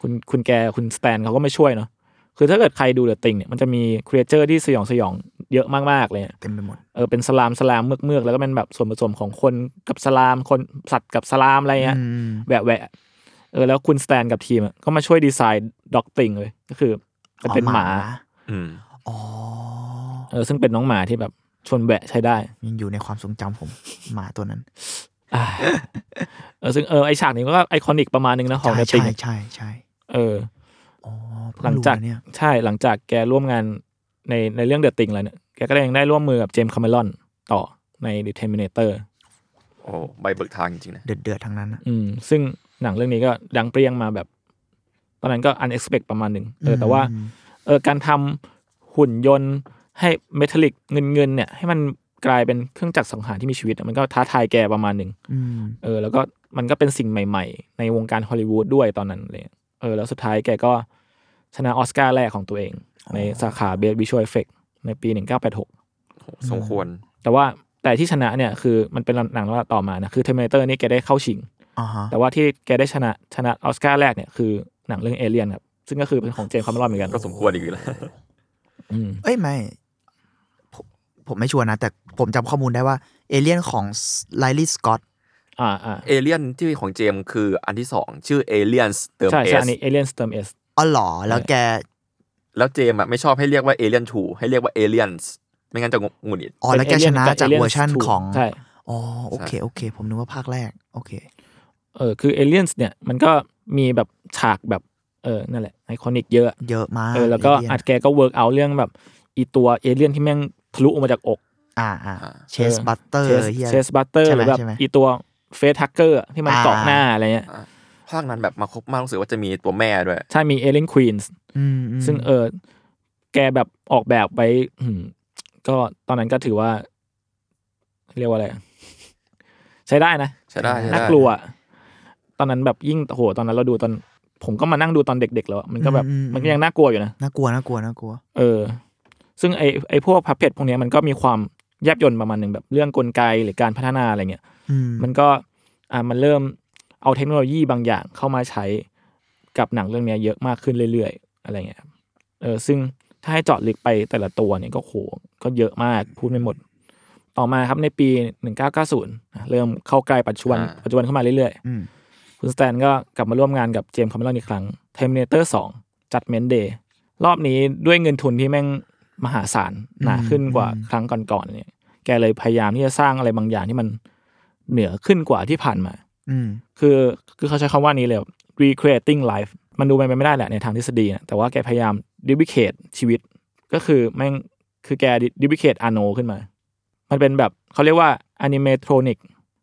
คุณคุณแกคุณสแตนเขาก็มาช่วยเนาะคือถ้าเกิดใครดู The Thing เนี่ยมันจะมี creature ที่สยองสยองเยอะมากๆเลยอะเต็มไปหมดเออเป็น slime slime เมือกเมือกๆแล้วก็เป็นแบบส่วนผสมของคนกับ slime คนสัตว์กับ slime อะไรเงี้ยอืมแหวะแหวะเออแล้วคุณสแตนกับทีมอะก็มาช่วยดีไซน์ Dog Thing เลยก็คือมันเป็นหมาอืมอ๋อเออซึ่งเป็นน้องหมาที่แบบชวนแหวะใช้ได้ ยังอยู่ในความทรงจำผมหมาตัวนั้นอ่า เออซึ่งเออไอฉากนี้ก็ iconic ประมาณนึงนะของใช่เดติงใช่ใช่ใช่เอออ๋อเพิ่หลังจากรู้นะเนี่ยใช่หลังจากแกร่วมงานในในเรื่อง The Thing แล้วเนี่ยแกก็ยังได้ร่วมมือกับ James Cameron ต่อใน The Terminator โอ้ใบเบิกทางจริงๆนะเดือดเดือดๆทั้งนั้นนะอืมซึ่งหนังเรื่องนี้ก็ดังเปรี้ยงมาแบบ ตอนนั้นก็ unexpected ประมาณหนึ่งเออแต่ว่าเออการทำหุ่นยนต์ให้ metallic เงินเงินๆเนี่ย ให้มัน กลายเป็นเครื่องจักรสังหารที่มีชีวิตอะมันก็ท้าทายแกประมาณหนึ่งอืมเออ แล้วก็มันก็เป็นสิ่งใหม่ ๆ ในวงการฮอลลีวูดด้วยตอนนั้นเลยเออ แล้วสุดท้ายแกก็ชนะออสการ์แรกของตัวเอง ในสาขา Best Visual Effect ในปี 1986 สมควร แต่ว่าแต่ที่ชนะเนี่ยคือมันเป็นหนังลำดับต่อมานะคือ Terminator นี่แกได้เข้าชิงอ่าฮะแต่ว่าที่แกได้ชนะชนะออสการ์แรกเนี่ยคือหนังเรื่อง Aliens ครับซึ่งก็คือเป็นของ James Cameron เหมือนกันก็สมควรอีกแล้วอืมเอ้ยไม่ ผมผมไม่ชัวร์นะ แต่ผมจำข้อมูลได้ว่าเอเลียนของไลลี่สกอตอ่าอ่าเอเลียนที่ของเจมส์คืออันที่สองชื่อเอเลียนเติมใช่เอใช่สอันนี้เอเลียนสเติมเอสอ๋อเหรอแล้วแกแล้วเจมส์อะไม่ชอบให้เรียกว่าเอเลียนทูให้เรียกว่าเอเลียนไม่งั้นจะงงุนงิดอ๋อแล้วแกชนะจากเวอร์ชั่นของใช่อ๋อโอเคโอเค ผมนึกว่าภาคแรก โอเคเออคือเอเลียนเนี่ยมันก็มีแบบฉากแบบเออนั่นแหละไอคอนิกเยอะ เยอะมากเออแล้วก็ Alien อัดแกก็เวิร์กเอาเรื่องแบบอีตัวเอเลียนที่แม่ง ทะลุออกมาจากอก อ่าอ่า Chestburster Chestburster ใช่หไหมหรือแบบใช่ไหมอีตัว Facehuggerที่มันอ่าเกาะหน้าอะไรเงี้ยภาคนั้นแบบมาครบมากรู้สึกว่าจะมีตัวแม่ด้วย ใช่มี Alien Queen อืมอืมซึ่งเออแกแบบออกแบบไว้อืมก็ตอนนั้นก็ถือว่า เรียกว่าอะไรอะใช้ได้นะ ใช้ได้ใช้ได้น่ากลัว ตอนนั้นแบบยิ่งโหตอนนั้นเราดูตอน ผมก็มานั่งดูตอนเด็กๆแล้วอะมันก็แบบมันก็ยังน่ากลัวอยู่นะน่ากลัวน่ากลัวน่ากลัว เออ ซึ่งไอไอพวกพับเพจพวกเนี้ยมันก็มีความแยบยนต์ประมาณหนึ่งแบบเรื่องกลไกหรือการพัฒนาอะไรเงี้ยอืมมันก็อ่ามันเริ่มเอาเทคโนโลยีบางอย่างเข้ามาใช้กับหนังเรื่องเนี้ยเยอะมากขึ้นเรื่อยๆ อะไรเงี้ยครับเออซึ่งถ้าให้เจาะลึกไปแต่ละตัวเนี่ยก็โหก็เยอะมากพูดไม่หมด ต่อมาครับในปี 1990อะเริ่มเข้าใกล้ปัจจุบันอ่าปัจจุบันเข้ามาเรื่อยอืมๆคุณสแตนก็กลับมาร่วมงานกับ James Cameron อีกครั้ง Terminator 2 Judgment Day รอบนี้ด้วยเงินทุนที่แม่ง มหาศาลหนาขึ้นกว่าครั้งก่อนๆเนี่ยแกเลยพยายามที่จะสร้างอะไรบางอย่างที่มันเหนือขึ้นกว่าที่ผ่านมา อืมคือคือเขาใช้คำว่านี้เลย recreating life มันดูไปไม่ได้แหละในทางทฤษฎีนะแต่ว่าแกพยายาม duplicate ชีวิต ก็คือแม่งคือแก duplicate อาโนขึ้นมา มันเป็นแบบเขาเรียกว่า animatronic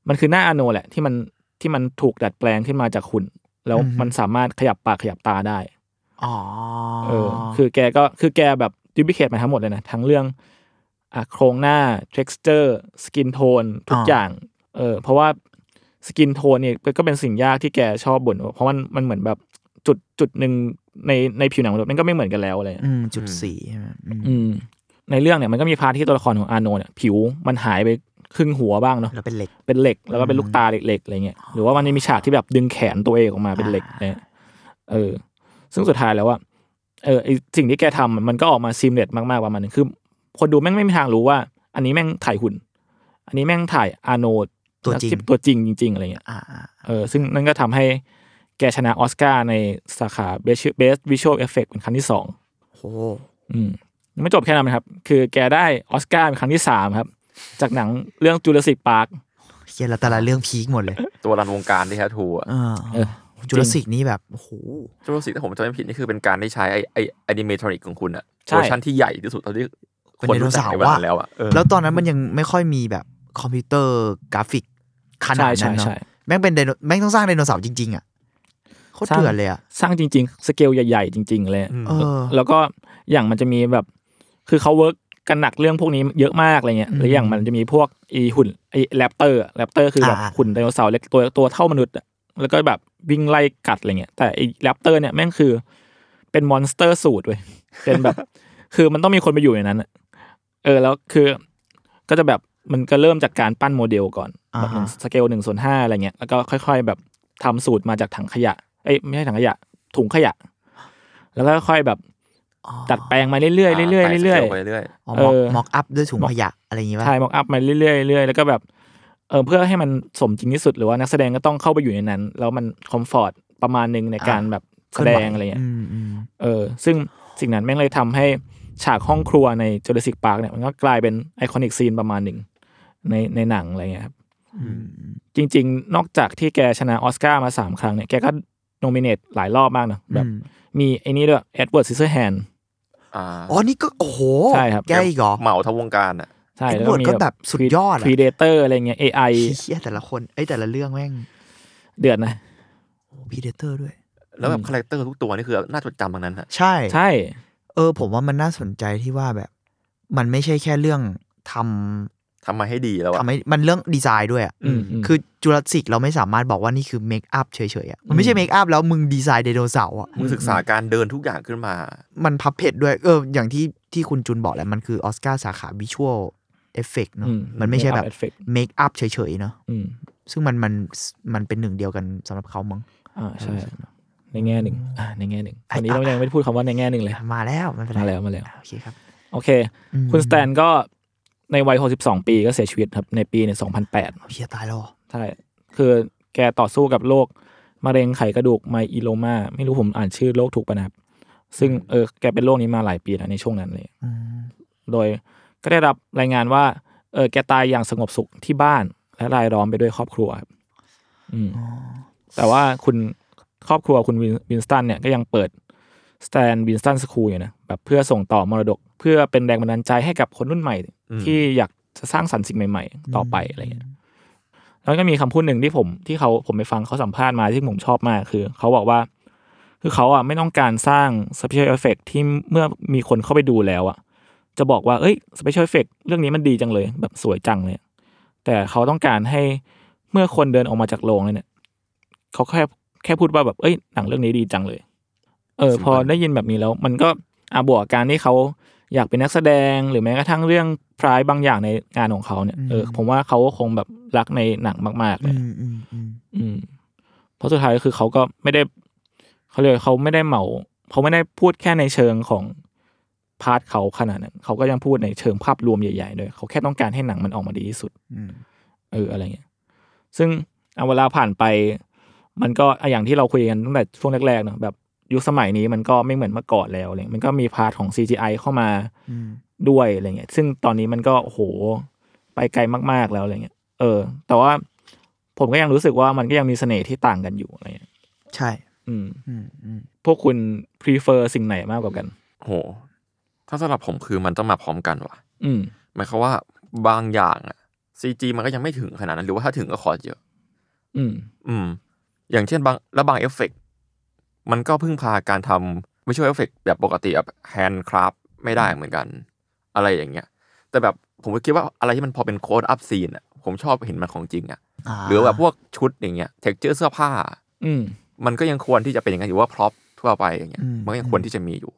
มันคือหน้าอาโนแหละที่มันที่มันถูกดัดแปลงขึ้นมาจากหุ่น แล้วอือฮึมันสามารถขยับปากขยับตาได้อ๋อเออ คือแกก็คือแกแบบ duplicate มาทั้งหมดเลยนะ ทั้งเรื่องอะโครงหน้า texture skin tone ทุกอย่างเออเพราะว่าสกินโทนเนี่ยก็เป็นสิ่งยากที่แกชอบบ่นเพราะมันมันเหมือนแบบจุดจุดหนึ่งในในผิวหนังมนุษย์มันก็ไม่เหมือนกันแล้วอะไรเงี้ยอืมจุดสี่ใช่ไหมอืมอืมในเรื่องเนี่ยมันก็มี part ที่ตัวละครของอาโนเนี่ยผิวมันหายไปครึ่งหัวบ้างเนาะแล้วเป็นเหล็กเป็นเหล็กแล้วก็เป็นลูกตาเหล็กๆอะไรเงี้ยหรือว่ามันจะมีฉากที่แบบดึงแขนตัวเองออกมาเป็นเหล็กเนี่ยเออ ซึ่งสุดท้ายแล้วว่า เออไอสิ่งที่แกทำอะมันก็ออกมา seamless มากๆประมาณนึงคือ คนดูแม่งไม่มีทางรู้ว่า อันนี้แม่งถ่ายหุ่น อันนี้แม่งถ่ายอาโนตัวจริงตัวจริงจริง ๆ อะไรเงี้ยอ่าอ่าเออซึ่งนั่นก็ทำให้แกชนะออสการ์ในสาขา Best Best Visual Effect เป็นครั้งที่สองโหอืมยังไม่จบแค่นั้นนะครับ คือแกได้ออสการ์เป็นครั้งที่สามครับ จากหนังเรื่อง Jurassic Park เฮียแล้วแต่ละเรื่องพีคหมดเลย ตัวรันวงการที่แท้ทูอะ เออเออจุลศิกนี่แบบโอ้โหจูราสสิกถ้าผมจำไม่ผิดนี่คือเป็นการได้ใช้ไอไอแอนิเมทรอนิกของคุณอะใช่เวอร์ชันที่ใหญ่ที่สุดเท่าที่เป็นคนไดโนรู้จักเสาร์ในวันอะนั้นแล้วอะเออแล้วตอนนั้นมันยังไม่ค่อยมีแบบคอมพิวเตอร์กราฟิกขนาดใช่นั้นใช่เนาะแม่งเป็นไดโนแม่งต้องสร้างไดโนเสาร์จริง ๆอะโคตรเถื่อนเลยอะสร้างจริง ๆ สเกลใหญ่ ๆ จริง ๆ เลยเออแล้วก็อย่างมันจะมีแบบ คือเขา work กันหนักเรื่องพวกนี้เยอะมากอะไรเงี้ยหรืออย่างมันจะมีพวกอีหุ่นไอ raptor raptor คือแบบอ่าหุ่นไดโนเสาร์เล็กตัวตัวเท่ามนุษย์อะ แล้วก็แบบวิ่งไล่กัดอะไรเงี้ยแต่ไอ raptor เนี่ยแม่งคือ เป็น monster suit เว้ยเป็นแบบ คือมันต้องมีคนไปอยู่ในนั้นอะเออแล้วคือก็จะแบบมันก็เริ่มจากการปั้นโมเดลก่อนแบบหนึ่งสเกลหนึ่งส่วนห้าอะไรเงี้ยแล้วก็ค่อย ๆ แบบทำสูตรมาจากถังขยะ เอ้ยไม่ใช่ถังขยะ ถุงขยะ แล้วก็ค่อยแบบดัดแปลงมาเรื่อยๆเรื่อยๆเรื่อยๆเรื่อยไปเรื่อยอ๋อเออ mock up ด้วยถุงขยะอะไรอย่างงี้ๆป่ะถ่าย mock up มาเรื่อยๆเรื่อยๆแล้วก็แบบ เออเพื่อให้มันสมจริงที่สุดหรือว่านักแสดงก็ต้องเข้าไปอยู่ในนั้น แล้วมัน comfort ประมาณหนึ่งในการแบบแสดงอะไรเงี้ยอืมอืมเออ ซึ่งสิ่งนั้นแม่งเลยทำให้ฉากห้องครัวใน Jurassic Park เนี่ยมันก็กลายเป็น iconic scene ประมาณหนึ่งในในหนังอะไรเงี้ยครับจริง ๆ นอกจากที่แกชนะออสการ์มาสามครั้งเนี่ยแกก็ nominate หลายรอบมากนะแบบอืมมีไอ้นี่ด้วย Edward Scissorhands อ่าอ๋อนี่ก็โอ้โหใช่ครับแกอีกเหรอเหมาทั้งวงการอะ ใช่ Edward ก็แบบสุดยอดอะ Predator อะไรเงี้ย AI เฮียแต่ละคนเอ้ยแต่ละเรื่องแม่ง เดือดนะ Predator ด้วย แล้วแบบ character ทุกตัวนี่คือน่าจดจำทั้งนั้นอะใช่ใช่ เออ ผมว่ามันน่าสนใจที่ว่าแบบ มันไม่ใช่แค่เรื่องทำทำมาให้ดีแล้วอะทำให้มันเรื่องดีไซน์ด้วยอะอืมอืมคือจูราสสิกเราไม่สามารถบอกว่านี่คือ make up เฉยๆอะมันไม่ใช่ make up แล้วมึงดีไซน์ไดโนเสาร์อะมึงศึกษาการเดินทุกอย่างขึ้นมา มันพับเพจด้วยเอออย่างที่ที่คุณจุนบอกแหละมันคือออสการ์สาขา visual effect เนาะอืมันไม่ใช่แบบ make up effect make up เฉยๆเนาะอืมซึ่งมันมันมันเป็นหนึ่งเดียวกันสำหรับเขามั้งอ่าใช่ในแง่หนึ่งอ่าในแง่หนึ่งไอ้วันนี้เรายังไม่ได้พูดคำว่าในแง่หนึ่งเลย มาแล้วไม่เป็นไรมาแล้วมาแล้วโอเคครับโอเค คุณสแตนก็ในวัย 62 ปีก็เสียชีวิตครับ ในปีใน2008เฮียตายแล้วเหรอใช่ คือแกต่อสู้กับโรคมะเร็งไขกระดูกไมอิโลมา ไม่รู้ผมอ่านชื่อโรคถูกปะนะครับ ซึ่งเออแกเป็นโรคนี้มาหลายปีแล้วในช่วงนั้นเลยอืมโดย ก็ได้รับรายงานว่า เออแกตายอย่างสงบสุขที่บ้าน และรายล้อมไปด้วยครอบครัวครับอืมแต่ว่าคุณครอบครัวคุณวินวินสตันเนี่ยก็ยังเปิดสแตนวินสตันสคูลอยู่นะแบบเพื่อส่งต่อมรดก เพื่อเป็นแรงบันดาลใจให้กับคนรุ่นใหม่ ที่อยากจะสร้างสรรค์สิ่งใหม่ ๆ ต่อไปอะไรเงี้ยแล้วก็มีคำพูดหนึ่งที่ผมที่เขาผมไปฟังเขาสัมภาษณ์มาที่ผมชอบมากคือ เขาบอกว่า คือเขาอะไม่ต้องการสร้าง special effect ที่เมื่อมีคนเข้าไปดูแล้วอะ จะบอกว่าเอ้ย special effect เรื่องนี้มันดีจังเลย แบบสวยจังเลย แต่เขาต้องการให้เมื่อคนเดินออกมาจากโรงเลยเนี่ยเขาแค่แค่พูดว่าแบบเอ้ยหนังเรื่องนี้ดีจังเลย เออ พอได้ยินแบบนี้แล้ว มันก็อาบวกกับการที่เขาอยากเป็นนักแสดงหรือแม้กระทั่งเรื่องพรายบางอย่างในงานของเขาเนี่ยเออผมว่าเขาก็คงแบบรักในหนังมากๆเลอืยมอืมอืมอืมเพราะสุดท้ายก็คือเขาก็ไม่ได้เขาเรียกว่าเขาไม่ได้เหมาเขาไม่ได้พูดแค่ในเชิงของ พาร์ทเขาขนาดนั้น เขาก็ยังพูดในเชิงภาพรวมใหญ่ๆด้วยเขาแค่ต้องการให้หนังมันออกมาดีที่สุดอืมเอออะไรเงี้ย ซึ่งเอาเวลาผ่านไป มันก็อะอย่างที่เราคุยกันตั้งแต่ช่วงแรกๆเนอะแบบยุคสมัยนี้มันก็ไม่เหมือนเมื่อก่อนแล้วอะไรเงี้ยมันก็มี part ของ CGI เข้ามาอืมด้วยอะไรเงี้ย ซึ่งตอนนี้มันก็โอ้โหไปไกลมากๆแล้วอะไรเงี้ย เออ แต่ว่าผมก็ยังรู้สึกว่ามันก็ยังมีเสน่ห์ที่ต่างกันอยู่อะไรเงี้ย ใช่ อืม อืมอืมพวกคุณ prefer สิ่งไหนมากกว่ากัน โห ถ้าสำหรับผมคือมันต้องมาพร้อมกันว่ะ อืมหมายความว่าบางอย่างอะ CG มันก็ยังไม่ถึงขนาดนั้น หรือว่าถ้าถึงก็ขอเยอะ อืม อืม อย่างเช่นบางแล้วบางเอฟเฟกต์มันก็พึ่งพาการทำไม่ใช่เอฟเฟกต์แบบปกติแบบ handcraft ไม่ได้เหมือนกัน อะไรอย่างเงี้ย แต่แบบผมก็คิดว่าอะไรที่มันพอเป็น close up scene อะผมชอบเห็นมันของจริงอะหรือแบบพวกชุดอย่างเงี้ย texture เสื้อผ้า อืมมันก็ยังควรที่จะเป็นอย่างนั้นอยู่ว่า prop ทั่วไปอย่างเงี้ยอืมมันก็ยังควรที่จะมีอยู่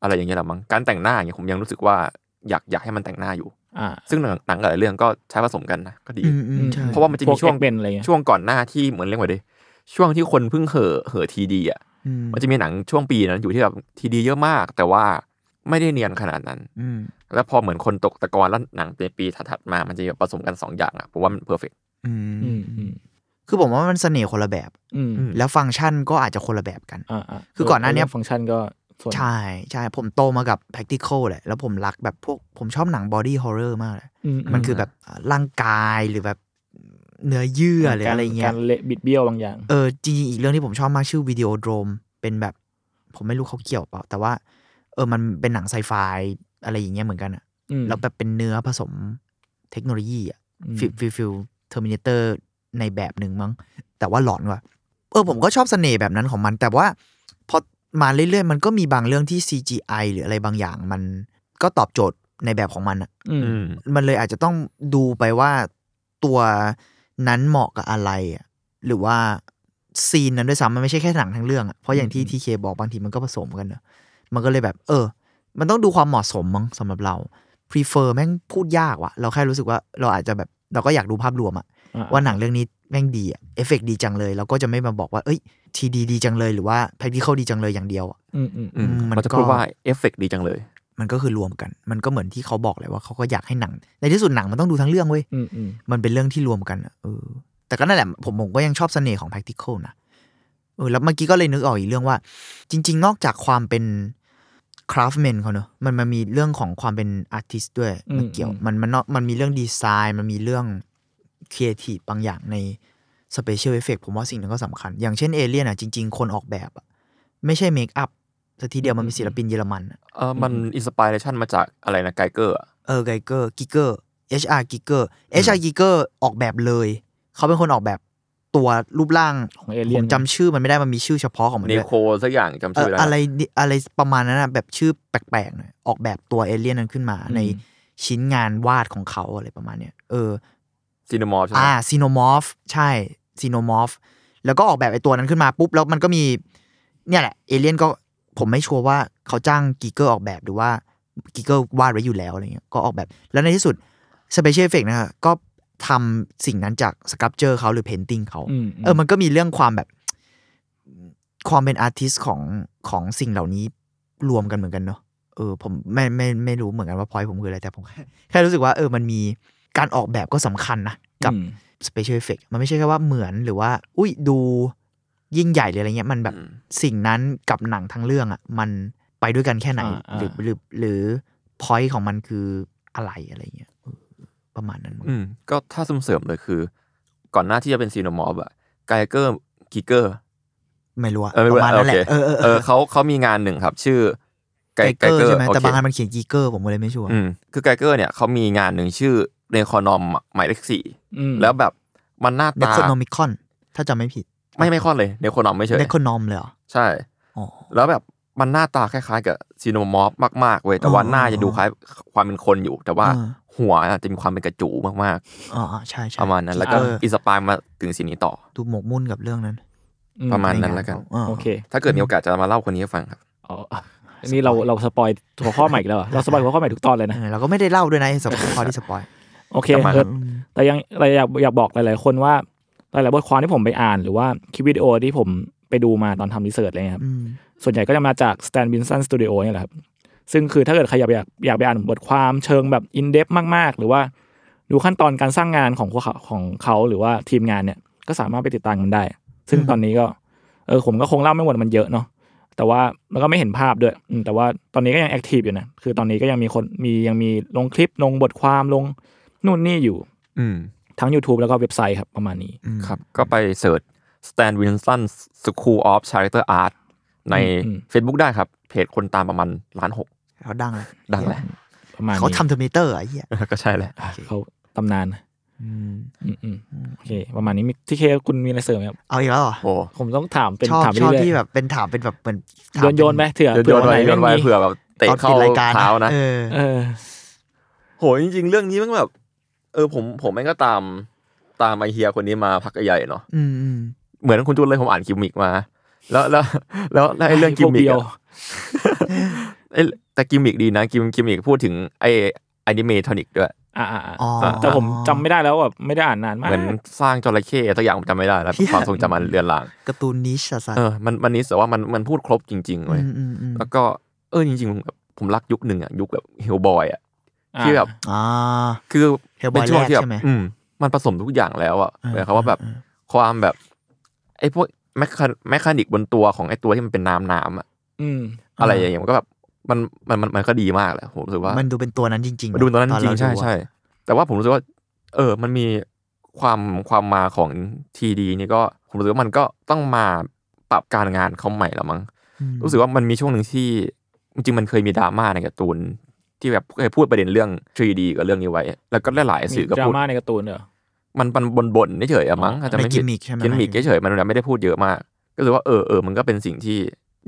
อืมอืมอะไรอย่างเงี้ยแหละมั้งการแต่งหน้าอย่างเงี้ยผมยังรู้สึกว่าอยากอยากให้มันแต่งหน้าอยู่อ่าซึ่งหนังหนังหลายเรื่องก็ใช้ผสมกันนะก็ดีอืมอืมใช่เพราะว่ามันจะมีช่วงเป็นอะไรเงี้ยช่วงก่อนหน้าที่เหมือนเรียกว่าดิช่วงที่คนเพิ่งเห่อเห่อทีดีอะอืมมันจะมีหนังช่วงปีนั้นอยู่ที่แบบทีดีเยอะมาก แต่ว่าไม่ได้เนียนขนาดนั้นอืมแล้วพอเหมือนคนตกตะกอนแล้วหนังในปีถัดๆมา มันจะผสมกันสองอย่างอะผมว่ามันเพอร์เฟกอืมอืมอืมคือผมว่ามันเสน่ห์คนละแบบอืมแล้วฟังก์ชันก็อาจจะคนละแบบกันอ่าอ่าคือก่อนหน้าเนี้ยฟังก์ชันก็ ส่วนใช่ใช่ผมโตมากับ practical แหละ แล้วผมรักแบบพวกผมชอบหนัง body horror มากเลยอืมันคือแบบร่างกายหรือแบบเนื้อเยื่อหรืออะไรเงี้กาย รเละบิดเบี้ยวบางอย่าง เออจริงๆอีกเรื่องที่ผมชอบมากชื่อวิดีโอโดรมเป็นแบบ ผมไม่รู้เขาเกี่ยวเปล่า แต่ว่า เออมันเป็นหนังไซไฟอะไรอย่างเงี้ยเหมือนกันอะอืมแล้วแบบเป็นเนื้อผสมเทคโนโลยีอะอืม feel feel feel Terminator ในแบบหนึ่งมั้ง แต่ว่าหลอนว่ะเออผมก็ชอบเสน่ห์แบบนั้นของมัน แต่ว่าพอ มาเรื่อยๆ มันก็มีบางเรื่องที่ CGI หรืออะไรบางอย่าง มันก็ตอบโจทย์ในแบบของมันอะอืมอืมมันเลยอาจจะต้องดูไปว่าตัวนั้นเหมาะกับอะไรอะหรือว่าซีนนั้นด้วยซ้ำมันไม่ใช่แค่หนังทั้งเรื่องอะเพราะอย่างที่ทีเคบอกบางทีมันก็ผสมกันเนอะมันก็เลยแบบ เออ มันต้องดูความเหมาะสมมั้งสำหรับเรา prefer แม่งพูดยากว่ะ เราแค่รู้สึกว่าเราอาจจะแบบเราก็อยากดูภาพรวมอะอ่าว่าหนังเรื่องนี้แม่งดีอะเอฟเฟกดีจังเลย เราก็จะไม่มาบอกว่า เอ้ย CG ดีจังเลยหรือว่า practical ดีจังเลยอย่างเดียวอะอืมอืมอืมมันมันจะก็พูดว่าเอฟเฟกดีจังเลย มันก็คือรวมกัน มันก็เหมือนที่เขาบอกเลยว่าเขาก็อยากให้หนัง ในที่สุดหนังมันต้องดูทั้งเรื่องเว้ยอืมอืมมันเป็นเรื่องที่รวมกันอะเออ แต่ก็นั่นแหละผมผมก็ยังชอบเสน่ห์ของ practical นะเออแล้วเมื่อกี้ก็เลยนึกออกอีกเรื่องว่า จริง ๆ นอกจากความเป็น craftman เขาเนอะมันมันมีเรื่องของความเป็น artist ด้วยมันเกี่ยวมันมันมันมีเรื่องดีไซน์ มันมีเรื่อง creative บางอย่างใน special effect ผมว่าสิ่งนั้นก็สำคัญ อย่างเช่นเอเลียนอะจริง ๆ คนออกแบบอะไม่ใช่ make up สักทีเดียวมันมีศิลปินเยอรมันอะเออมัน inspiration มาจากอะไรนะไกเกอร์เออไกเกอร์กิกเกอร์ HR กิกเกอร์ HR กิกเกอร์ออกแบบเลย เขาเป็นคนออกแบบตัวรูปร่างของเอเลียนผมจำชื่อมันไม่ได้มันมีชื่อเฉพาะของมันเนด้วยโคสักอย่างจำเอชื่ออแล้วอะไรดิอะไรประมาณนั้นนะแบบชื่อแปลกๆหน่อยออกแบบตัวเอเลี่ยนนั้นขึ้นมาในชิ้นงานวาดของเขาอะไรประมาณเนี้ยเออ Xenomorph ใช่ไหมอ่า Xenomorph ใช่ Xenomorph แล้วก็ออกแบบไอ้ตัวนั้นขึ้นมาปุ๊บ แล้วมันก็มี เนี่ยแหละ เอเลี่ยนก็ผมไม่ชัวร์ว่าเขาจ้างกิกเกอร์ออกแบบหรือว่ากิกเกอร์วาดไว้อยู่แล้วอะไรเงี้ยก็ออกแบบ แล้วในที่สุด special effect นะฮะก็ทำสิ่งนั้นจาก sculpture เขาหรือ painting เขาอืมเออมันก็มีเรื่องความแบบความเป็น artist ของของสิ่งเหล่านี้รวมกันเหมือนกันเนอะเออผมไม่ไม่ไม่รู้เหมือนกันว่าพอยผมคืออะไรแต่ผมแค่รู้สึกว่าเออมันมีการออกแบบก็สำคัญนะกับอืม special effect มันไม่ใช่แค่ว่าเหมือนหรือว่า อุ้ยดูยิ่งใหญ่หรืออะไรเงี้ยมันแบบอืมสิ่งนั้นกับหนังทั้งเรื่องอะมันไปด้วยกันแค่ไหนอ่าหรืออ่าหรือหรือพอยของมันคืออะไรอะไรเงี้ยเออประมาณนั้นมั้งอืมก็ถ้าเสริมๆเลยคือ ก่อนหน้าที่จะเป็นซีโนมอฟอะไกเกอร์กิเกอร์ไม่รู้อะเออไม่ปรู้ระมาณเออนั้นโอแหเคละเออเออเออเขาเขามีงานหนึ่งครับ ชื่อไกเกอร์ใช่ไหมโอเคแต่บางอันมันเขียนกีเกอร์ผมก็เลยไม่ชัวร์อืมคือไกเกอร์เนี่ยเขามีงานหนึ่งชื่อ เรคอนอมหมายเลขสี่อืมแล้วแบบมันหน้าเนตาโคโนมิคอน ถ้าจำไม่ผิด ไม่ไม่ค่อนเลยเนโคนอมไม่เฉยเนโคนอมเลยเหรอ ใช่อ๋อแล้วแบบมันหน้าตาคล้ายๆ กับซีโนมอฟมากๆเว้ยแต่ว่าอ๋อหน้าจะดูคล้ายความเป็นคนอยู่ แต่ว่าอ่าหัวอะจะมีความเป็นกระจู๋มากอ๋ออ๋อใช่ใช่ๆประมาณนั้น แล้วก็เออ inspire มาถึงสิ่งนี้ต่อดูหมกมุ่นกับเรื่องนั้นอืมประมาณในนั้นงแล้วกันขาาโอเค ถ้าเกิดมีโอกาสจะมาเล่าคนนี้ให้ฟังครับอ๋ออันนี้เราเรา spoil หัวข้อใหม่อีกแล้วเหรอเรา spoil หัวข้อใหม่ทุกตอนเลยนะเออเราก็ไม่ได้เล่าด้วยนะ spoil พอที่ spoil โอเคกลับมาเออแต่ยังเราอยากอยากบอกหลาย ๆ คนว่าหลาย ๆ บทความที่ผมไปอ่าน หรือว่าคลิปวิดีโอที่ผมไปดูมาตอนทำ research อะไรเงี้ยครับอืมส่วนใหญ่ก็จะมาจาก Stan Winston Studio เนี่ยแหละครับซึ่งคือถ้าเกิดใครอยากอยากอยากไปอ่านบทความเชิงแบบอินเด h มาก ๆ หรือว่าดูขั้นตอนการสร้างงานของพวกเขาของเขาหรือว่าทีมงานเนี่ยก็สามารถไปติดตามกันได้ ซึ่งตอนนี้ก็เออผมก็คงเล่าไม่หมดมันเยอะเนาะแต่ว่ามันก็ไม่เห็นภาพด้วยอืมแต่ว่าตอนนี้ก็ยัง active อยู่นะคือตอนนี้ก็ยังมีคนมียังมีลงคลิปลงบทความลง นู่นนี่อยู่ อืมทั้ง YouTube แล้วก็เว็บไซต์ครับประมาณนี้ ครับ ก็ไป search Stan Winston School of Character Art ในอืม Facebook ได้ครับ เพจคนตามประมาณล้านหกเขาดังเลยดังแหละประมาณนี้เขาทำ Terminator ไอ้เหี้ยก็ใช่แหละเขาตำนานนะอืมอืมอืมโอเค ประมาณนี้มีทีเคคุณมีอะไรเสริมไหมครับเอาอีกแล้วเหรอโอ้ผมต้องถามเป็นชอบถามไปชอบเรื่อยที่แบบเป็นถามเป็นแบบเหมือนถามโยนโยนๆไปเถื่อโยนเผื่โยอนวันไว้ไหนโยนไว้ไม่มีเผื่อแบบเตะตอนเข้าปิดรายการเท้านะเออเออโหจริงๆ เรื่องนี้มันแบบ เออผมผมแม่งก็ตามตามไอเฮียคนนี้มาพักใหญ่ๆเนาะอืมอืมเหมือนคุณจูนเลยผมอ่านกิมมิกมา แล้วแล้วแล้วแล้วไอ้เรื่องไอ้กิพมวกมิกเบียวอะไอ้แต่กิมมิกดีนะกิมกิมมิกพูดถึงไอ้อนิเมทอนิกด้วยอ่าอ่าอ่าอ๋อแต่ผมจำไม่ได้แล้วแบบไม่ได้อ่านนานมากเหมือนสร้างจระเข้ตัวอย่างผมจำไม่ได้แล้วเหี้ยความทรงจำมันเลือนลางการ์ตูนนิชอะสัสเออมันมันนี้แต่ว่ามันมันพูดครบจริงๆอืเว้ยมอืมอืมแล้วก็เออจริงๆแบบผมรักยุคหนึ่งอะยุคแบบเฮลบอยอะอ่าที่แบบอ่าคือ Hellboy เป็นช่วงที่แบแรกใช่บไหมอืมมันผสมทุกอย่างแล้วอะเออหมายความว่าแบบเออความแบบ ไอ้พวกแมคคาแมคคานิกบนตัวของไอ้ตัวที่มันเป็นน้ำน้ำๆอะอืมอะไรอย่างเงี้ยมันก็แบบมันมันมันมันก็ดีมากแหละผมรู้สึกว่า มันดูเป็นตัวนั้นจริงๆมันดูตอนนั้นจริงๆใช่เาดูอะใช่แต่ว่าผมรู้สึกว่า เออ มันมีความความมาของทีดีนี่ก็ผมรู้สึกว่ามันก็ต้องมาปรับการงานเขาใหม่แล้วมั้งอืมรู้สึกว่ามันมีช่วงหนึ่งที่จริงๆมันเคยมีดราม่าในการ์ตูน ที่แบบเคยพูดประเด็นเรื่อง 3D กับเรื่องนี้ไว้ แล้วก็หลายๆมีสื่อก็ดราพูดม่าในการ์ตูนเหรอมันมันบนบนๆเฉยๆอะมั้งอาจจะในไม่กิผิมดมิกใช่ไหมกิมมิกเฉยๆมันไม่ได้พูดเยอะมาก ก็รู้สึกว่าเออเออมันก็เป็นสิ่งที่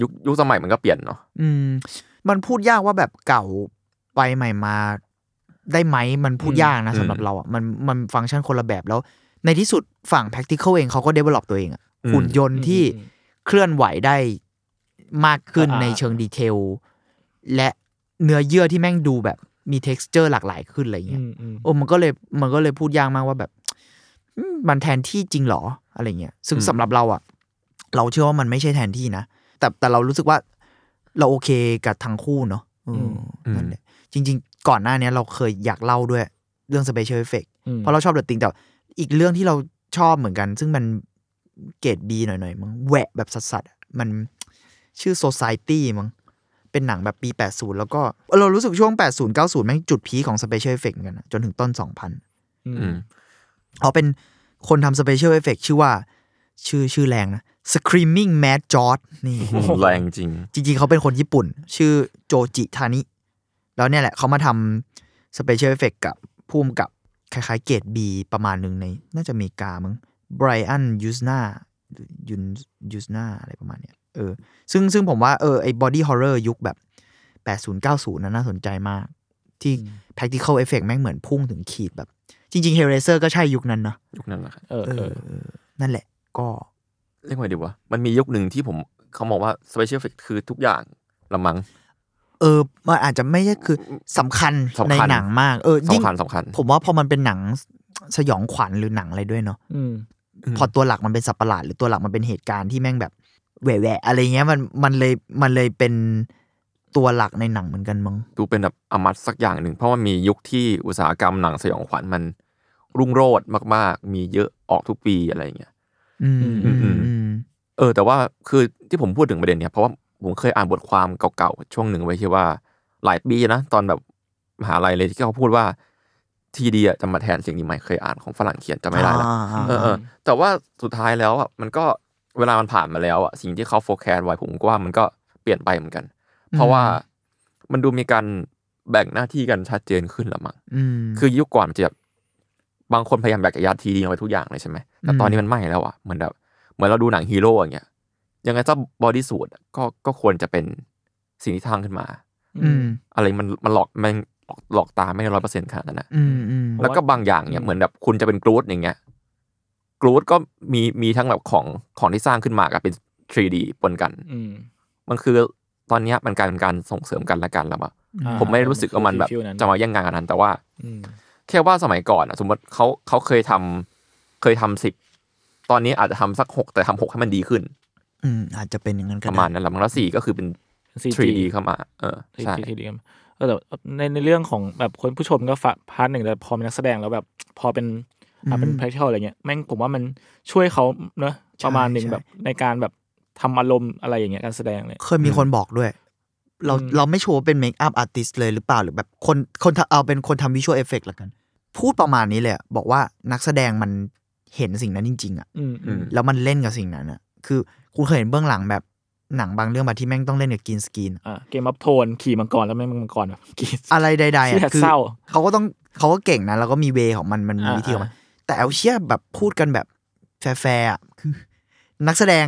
ยุคยุคสมัยมันก็เปลี่ยนเนาะอืม มันพูดยากว่าแบบเก่าไปใหม่มา ได้ไหมมันพูดยากนะอืมสำหรับเราอะมันมันฟังก์ชันคนละแบบแล้ว ในที่สุดฝั่ง practical เองเขาก็ develop ตัวเองอะหุ่นยนต์ที่อืมเคลื่อนไหวได้มากขึ้นอ่าในเชิงดีเทลและ เนื้อเยื่อที่แม่งดูแบบมี texture หลากหลายขึ้นอะไรเงี้ยอืมอืมโอ้มันก็เลยมันก็เลยพูดยากมากว่าแบบอืมมันแทนที่จริงเหรออะไรเงี้ยซึ่งอืมสำหรับเราอะเราเชื่อว่ามันไม่ใช่แทนที่นะแต่แต่เรารู้สึกว่าเราโอเคกับทั้งคู่เนาะเอออนั่นแหละจริง ๆ ก่อนหน้าเนี้ยเราเคยอยากเล่าด้วยเรื่อง Special Effect อืมเพราะเราชอบเดอะติงแต่อีกเรื่องที่เราชอบเหมือนกัน ซึ่งมันเกรดบีหน่อยๆมั้งแหวะแบบสัสๆอะมันชื่อ Society มั้ง เป็นหนังแบบปี 80 แล้วก็เรารู้สึกช่วง 80 90แม่งจุดพีคของ Special Effect เหมือนกันนะจนถึงต้น 2000อืมอืมเขาเป็นคนทำ Special Effect ชื่อว่า ชื่อชื่อแรงนะ Screaming Mad George นี่แรงจริง จริง ๆ เขาเป็นคนญี่ปุ่น ชื่อโจจิทานิ แล้วเนี่ยแหละเขามาทำ Special Effect กับภูมิกับคล้ายๆ เกรด B ประมาณหนึ่งใน น่าจะอเมริกามั้งไบรอันยูสนายุนยูสนาอะไรประมาณเนี้ย เออ ซึ่งซึ่งผมว่าเออไอ้ body horror ยุคแบบ80 90นั้นน่าสนใจมาก ที่ practical effect แม่งเหมือนพุ่งถึงขีดแบบ จริงๆ Hellraiser ก็ใช่ยุคนั้นนะยุคนั้นแหละครับเออเอเอออเออนั่นแหละ ก็เรียกว่าไงดีวะมันมียุคหนึ่งที่ผมเขามองว่า special effect คือทุกอย่างละมั้งเออ มันอาจจะไม่ใช่คือสำคัญสำในคัญหนังมาก เออยิ่งสำคัญสำคัญ ผมว่าพอมันเป็นหนังสยองขวัญหรือหนังอะไรด้วยเนาะอืมพอตัวหลักมันเป็นสัตว์ประหลาดหรือตัวหลักมันเป็นเหตุการณ์ที่แม่งแบบ แหวะๆอะไรเงี้ยมันมันเลยมันเลยเป็นตัวหลักในหนังเหมือนกันมั้งดูเป็นแบบอมตะสักอย่างหนึ่งเพราะว่ามียุคที่อุตสาหกรรมหนังสยองขวัญมันรุ่งโรจน์มาก ๆ มีเยอะออกทุกปีอะไรอย่างเงี้ยอืมอืมอืมอืมอืมเออ แต่ว่าคือที่ผมพูดถึงประเด็นเนี้ยเพราะว่าผมเคยอ่านบทความเก่าๆช่วงหนึ่งไว้ที่ว่าหลายปีนะตอนแบบมหาลัยเลยที่เขาพูดว่าทีดีอะจะมาแทนสิ่งนี้ไหมเคยอ่านของฝรั่งเขียนจะไม่ได้ละอ่าอ่าเออเออแต่ว่าสุดท้ายแล้วอะมันก็ เวลามันผ่านมาแล้วอะสิ่งที่เขาโฟกัสไว้ผมก็ว่ามันก็เปลี่ยนไปเหมือนกัน เพราะว่ามันดูมีการแบ่งหน้าที่กันชัดเจนขึ้นละมั้งอืมคือยุคก่อนมันจะแบบบางคนพยายามอยากจะยัดทีดีลงไปทุกอย่างเลยใช่ไหมแต่ตอนนี้มันไม่แล้วอะเหมือนแบบเหมือนเราดูหนังฮีโร่อย่างเงี้ยยังไงเจ้าบอดี้สูทก็ก็ควรจะเป็นสิ่งที่ทางขึ้นมา อืมอะไรมันมันหลอกมันหลอกหลอกตาไม่ร้อยเปอร์เซ็นต์ขนาดนั้นนะอืมอืมแล้วก็บางอย่างเนี่ยเหมือนแบบคุณจะเป็นกรูดอย่างเงี้ย กรูดก็มีมีทั้งแบบของของที่สร้างขึ้นมากับเป็น 3D ปนกันอืมมันคือตอนเนี้ยมันกลายเป็นการส่งเสริมกันและกันแล้วอะอ่าผมไม่ได้รู้สึกว่ามันแบบ feel นั้นจะมาแย่งงานกันนั้น แต่ว่าอืมแค่ว่าสมัยก่อนอะสมมติเขาเขาเคยทำเคยทำสิบตอนนี้อาจจะทำสักหกแต่ทำหกให้มันดีขึ้น อืมอาจจะเป็นอย่างนั้นก็ประได้มาณนั้นแหละมันแล้วสี่ก็คือเป็น CG 3D เข้ามา เออที่ใช่ที่ที่ดีกันเออแต่ในในเรื่องของแบบคนผู้ชมก็ฝะ part หนึ่งแต่พอเป็นนักแสดงแล้วแบบ พอเป็น อะเป็น practical อะไรเงี้ยแม่งผมว่ามันช่วยเขาเนอะประมาณหนึ่งแบบในการแบบทำอารมณ์อะไรอย่างเงี้ยการแสดงเลยเคยมีคนบอกด้วย เราอืมเราไม่ชัวร์ว่าเป็น makeup artist เลยหรือเปล่าหรือแบบคนคนทำเอาเป็นคนทำ visual effect ละกัน พูดประมาณนี้เลยอะบอกว่านักแสดงมันเห็นสิ่งนั้นจริง ๆอะอืมอืมแล้วมันเล่นกับสิ่งนั้นอะคือคุณเคยเห็นเบื้องหลังแบบหนังบางเรื่องแบบที่แม่งต้องเล่นกับ green screen อ่า Game of Thrones ขี่มังกรแล้วแม่งมังกรแบบกรีดอะไรใดๆเชี่อะยคือเศร้าเขาก็ต้องเขาก็เก่งนะแล้วก็มี way ของมันมันมีอ่าวิธีของมันอ่า แต่เอาเชี่ยแบบพูดกันแบบแฟร์ๆอะคือ นักแสดง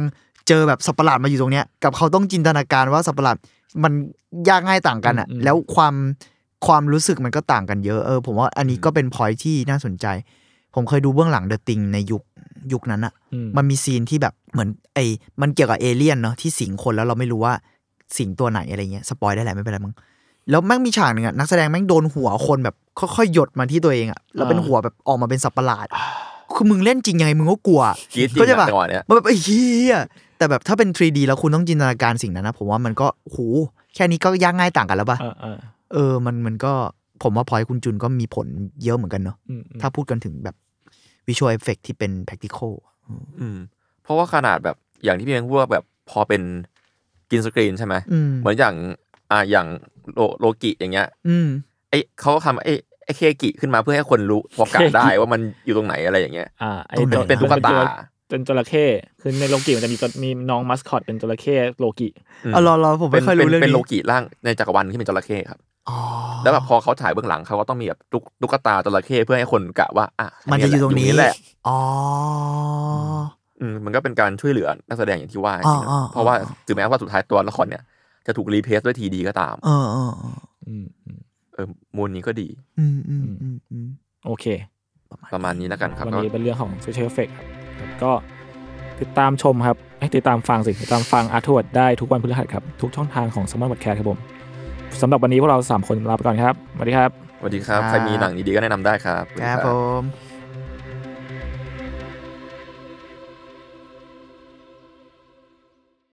เจอแบบสัตว์ประหลาดมาอยู่ตรงเนี้ย กับเขาต้องจินตนาการว่าสัตว์ประหลาดมันยากง่ายต่างกันอะแล้วความความรู้สึกมันก็ต่างกันเยอะเออผมว่าอันนี้ก็เป็นพอยที่น่าสนใจ ผมเคยดูเบื้องหลัง The Thing ในยุคยุคนั้นอะอืมมันมีซีนที่แบบเหมือนไอ้มันเกี่ยวกับเอเลี่ยนเนาะที่สิงคนแล้วเราไม่รู้ว่าสิงตัวไหนอะไรเงี้ย spoil ได้แหละไม่เป็นไรมึง แล้วแม่งมีฉากหนึ่งอะนักแสดงแม่งโดนหัวคนแบบค่อยๆหยดมาที่ตัวเองอะแล้วเป็นหัวแบบออกมาเป็นสัตว์ประหลาด คือมึงเล่นจริงยังไงมึงก็กลัวกรี๊ดจริงก็จะแบบจังหวะเนี้ยมันแบบไอ้เหี้ยแต่แบบถ้าเป็น 3D แล้วคุณต้องจินตนาการสิ่งนั้นนะผมว่ามันก็โหแค่นี้ก็ยากง่ายต่างกันแล้วปะอ่าอ่าเออมันมันก็ผมว่าพอยคุณจุนก็มีผลเยอะเหมือนกันเนาะอืมอืมถ้าพูดกันถึงแบบ visual effect ที่เป็น practical อืมเพราะว่าขนาดแบบอย่างที่พี่เองพูดว่าแบบพอเป็น green screen ใช่ไหมอืมเหมือนอย่างอ่าอย่าง โลโลกิอย่างเงี้ย อืมไอเขาทำไอไอเคกิขึ้นมาเพื่อให้คนรู้โฟกัสได้ว่ามันอยู่ตรงไหนอะไรอย่างเงี้ยอ่าไอ้ตรงไหนตัวเป็นตุ๊กตาเป็นจระเข้คือในโลกิมันจะมีตัวมีน้องมัสคอตเป็นจระเข้โลกิอ๋อรอรอผมไม่ค่อยรู้เรื่องเป็นนี้โลกิร่างในจักรวาลที่เป็นจระเข้ครับอ๋อแล้วแบบพอเขาถ่ายเบื้องหลังเขาก็ต้องมีแบบตุ๊กตุ๊กตาจระเข้เพื่อให้คนกะว่าอะมันจะอยู่ตรงนี้แหละอ๋ออืมมันก็เป็นการช่วยเหลือนักแสดงอย่างที่ว่าจริงๆนะอ่าๆๆเพราะว่าถึงแม้ว่าสุดท้ายตัวละครเนี่ย จะถูก replace ด้วย 3D ก็ตามเออเออเอออืมอืมเออมูลนี้ก็ดี อืมอืมอืมอืมโอเค ประมาณนี้แล้วกันครับวันนี้เป็นเรื่องของ Special Effect ครับครับก็ติดตามชมครับเอ้ยติดตามฟังสิ ติดตามฟังอาร์ทวดได้ทุกวันพฤหัสครับ ทุกช่องทางของสมาร์ทวอดแคร์ครับผมสำหรับวันนี้พวกเรา 3 คนลาไปก่อนครับสวัสดีครับสวัสดีครับครับใครมีหนังดีๆก็แนะนำได้ครับ ครับสวัสดีผม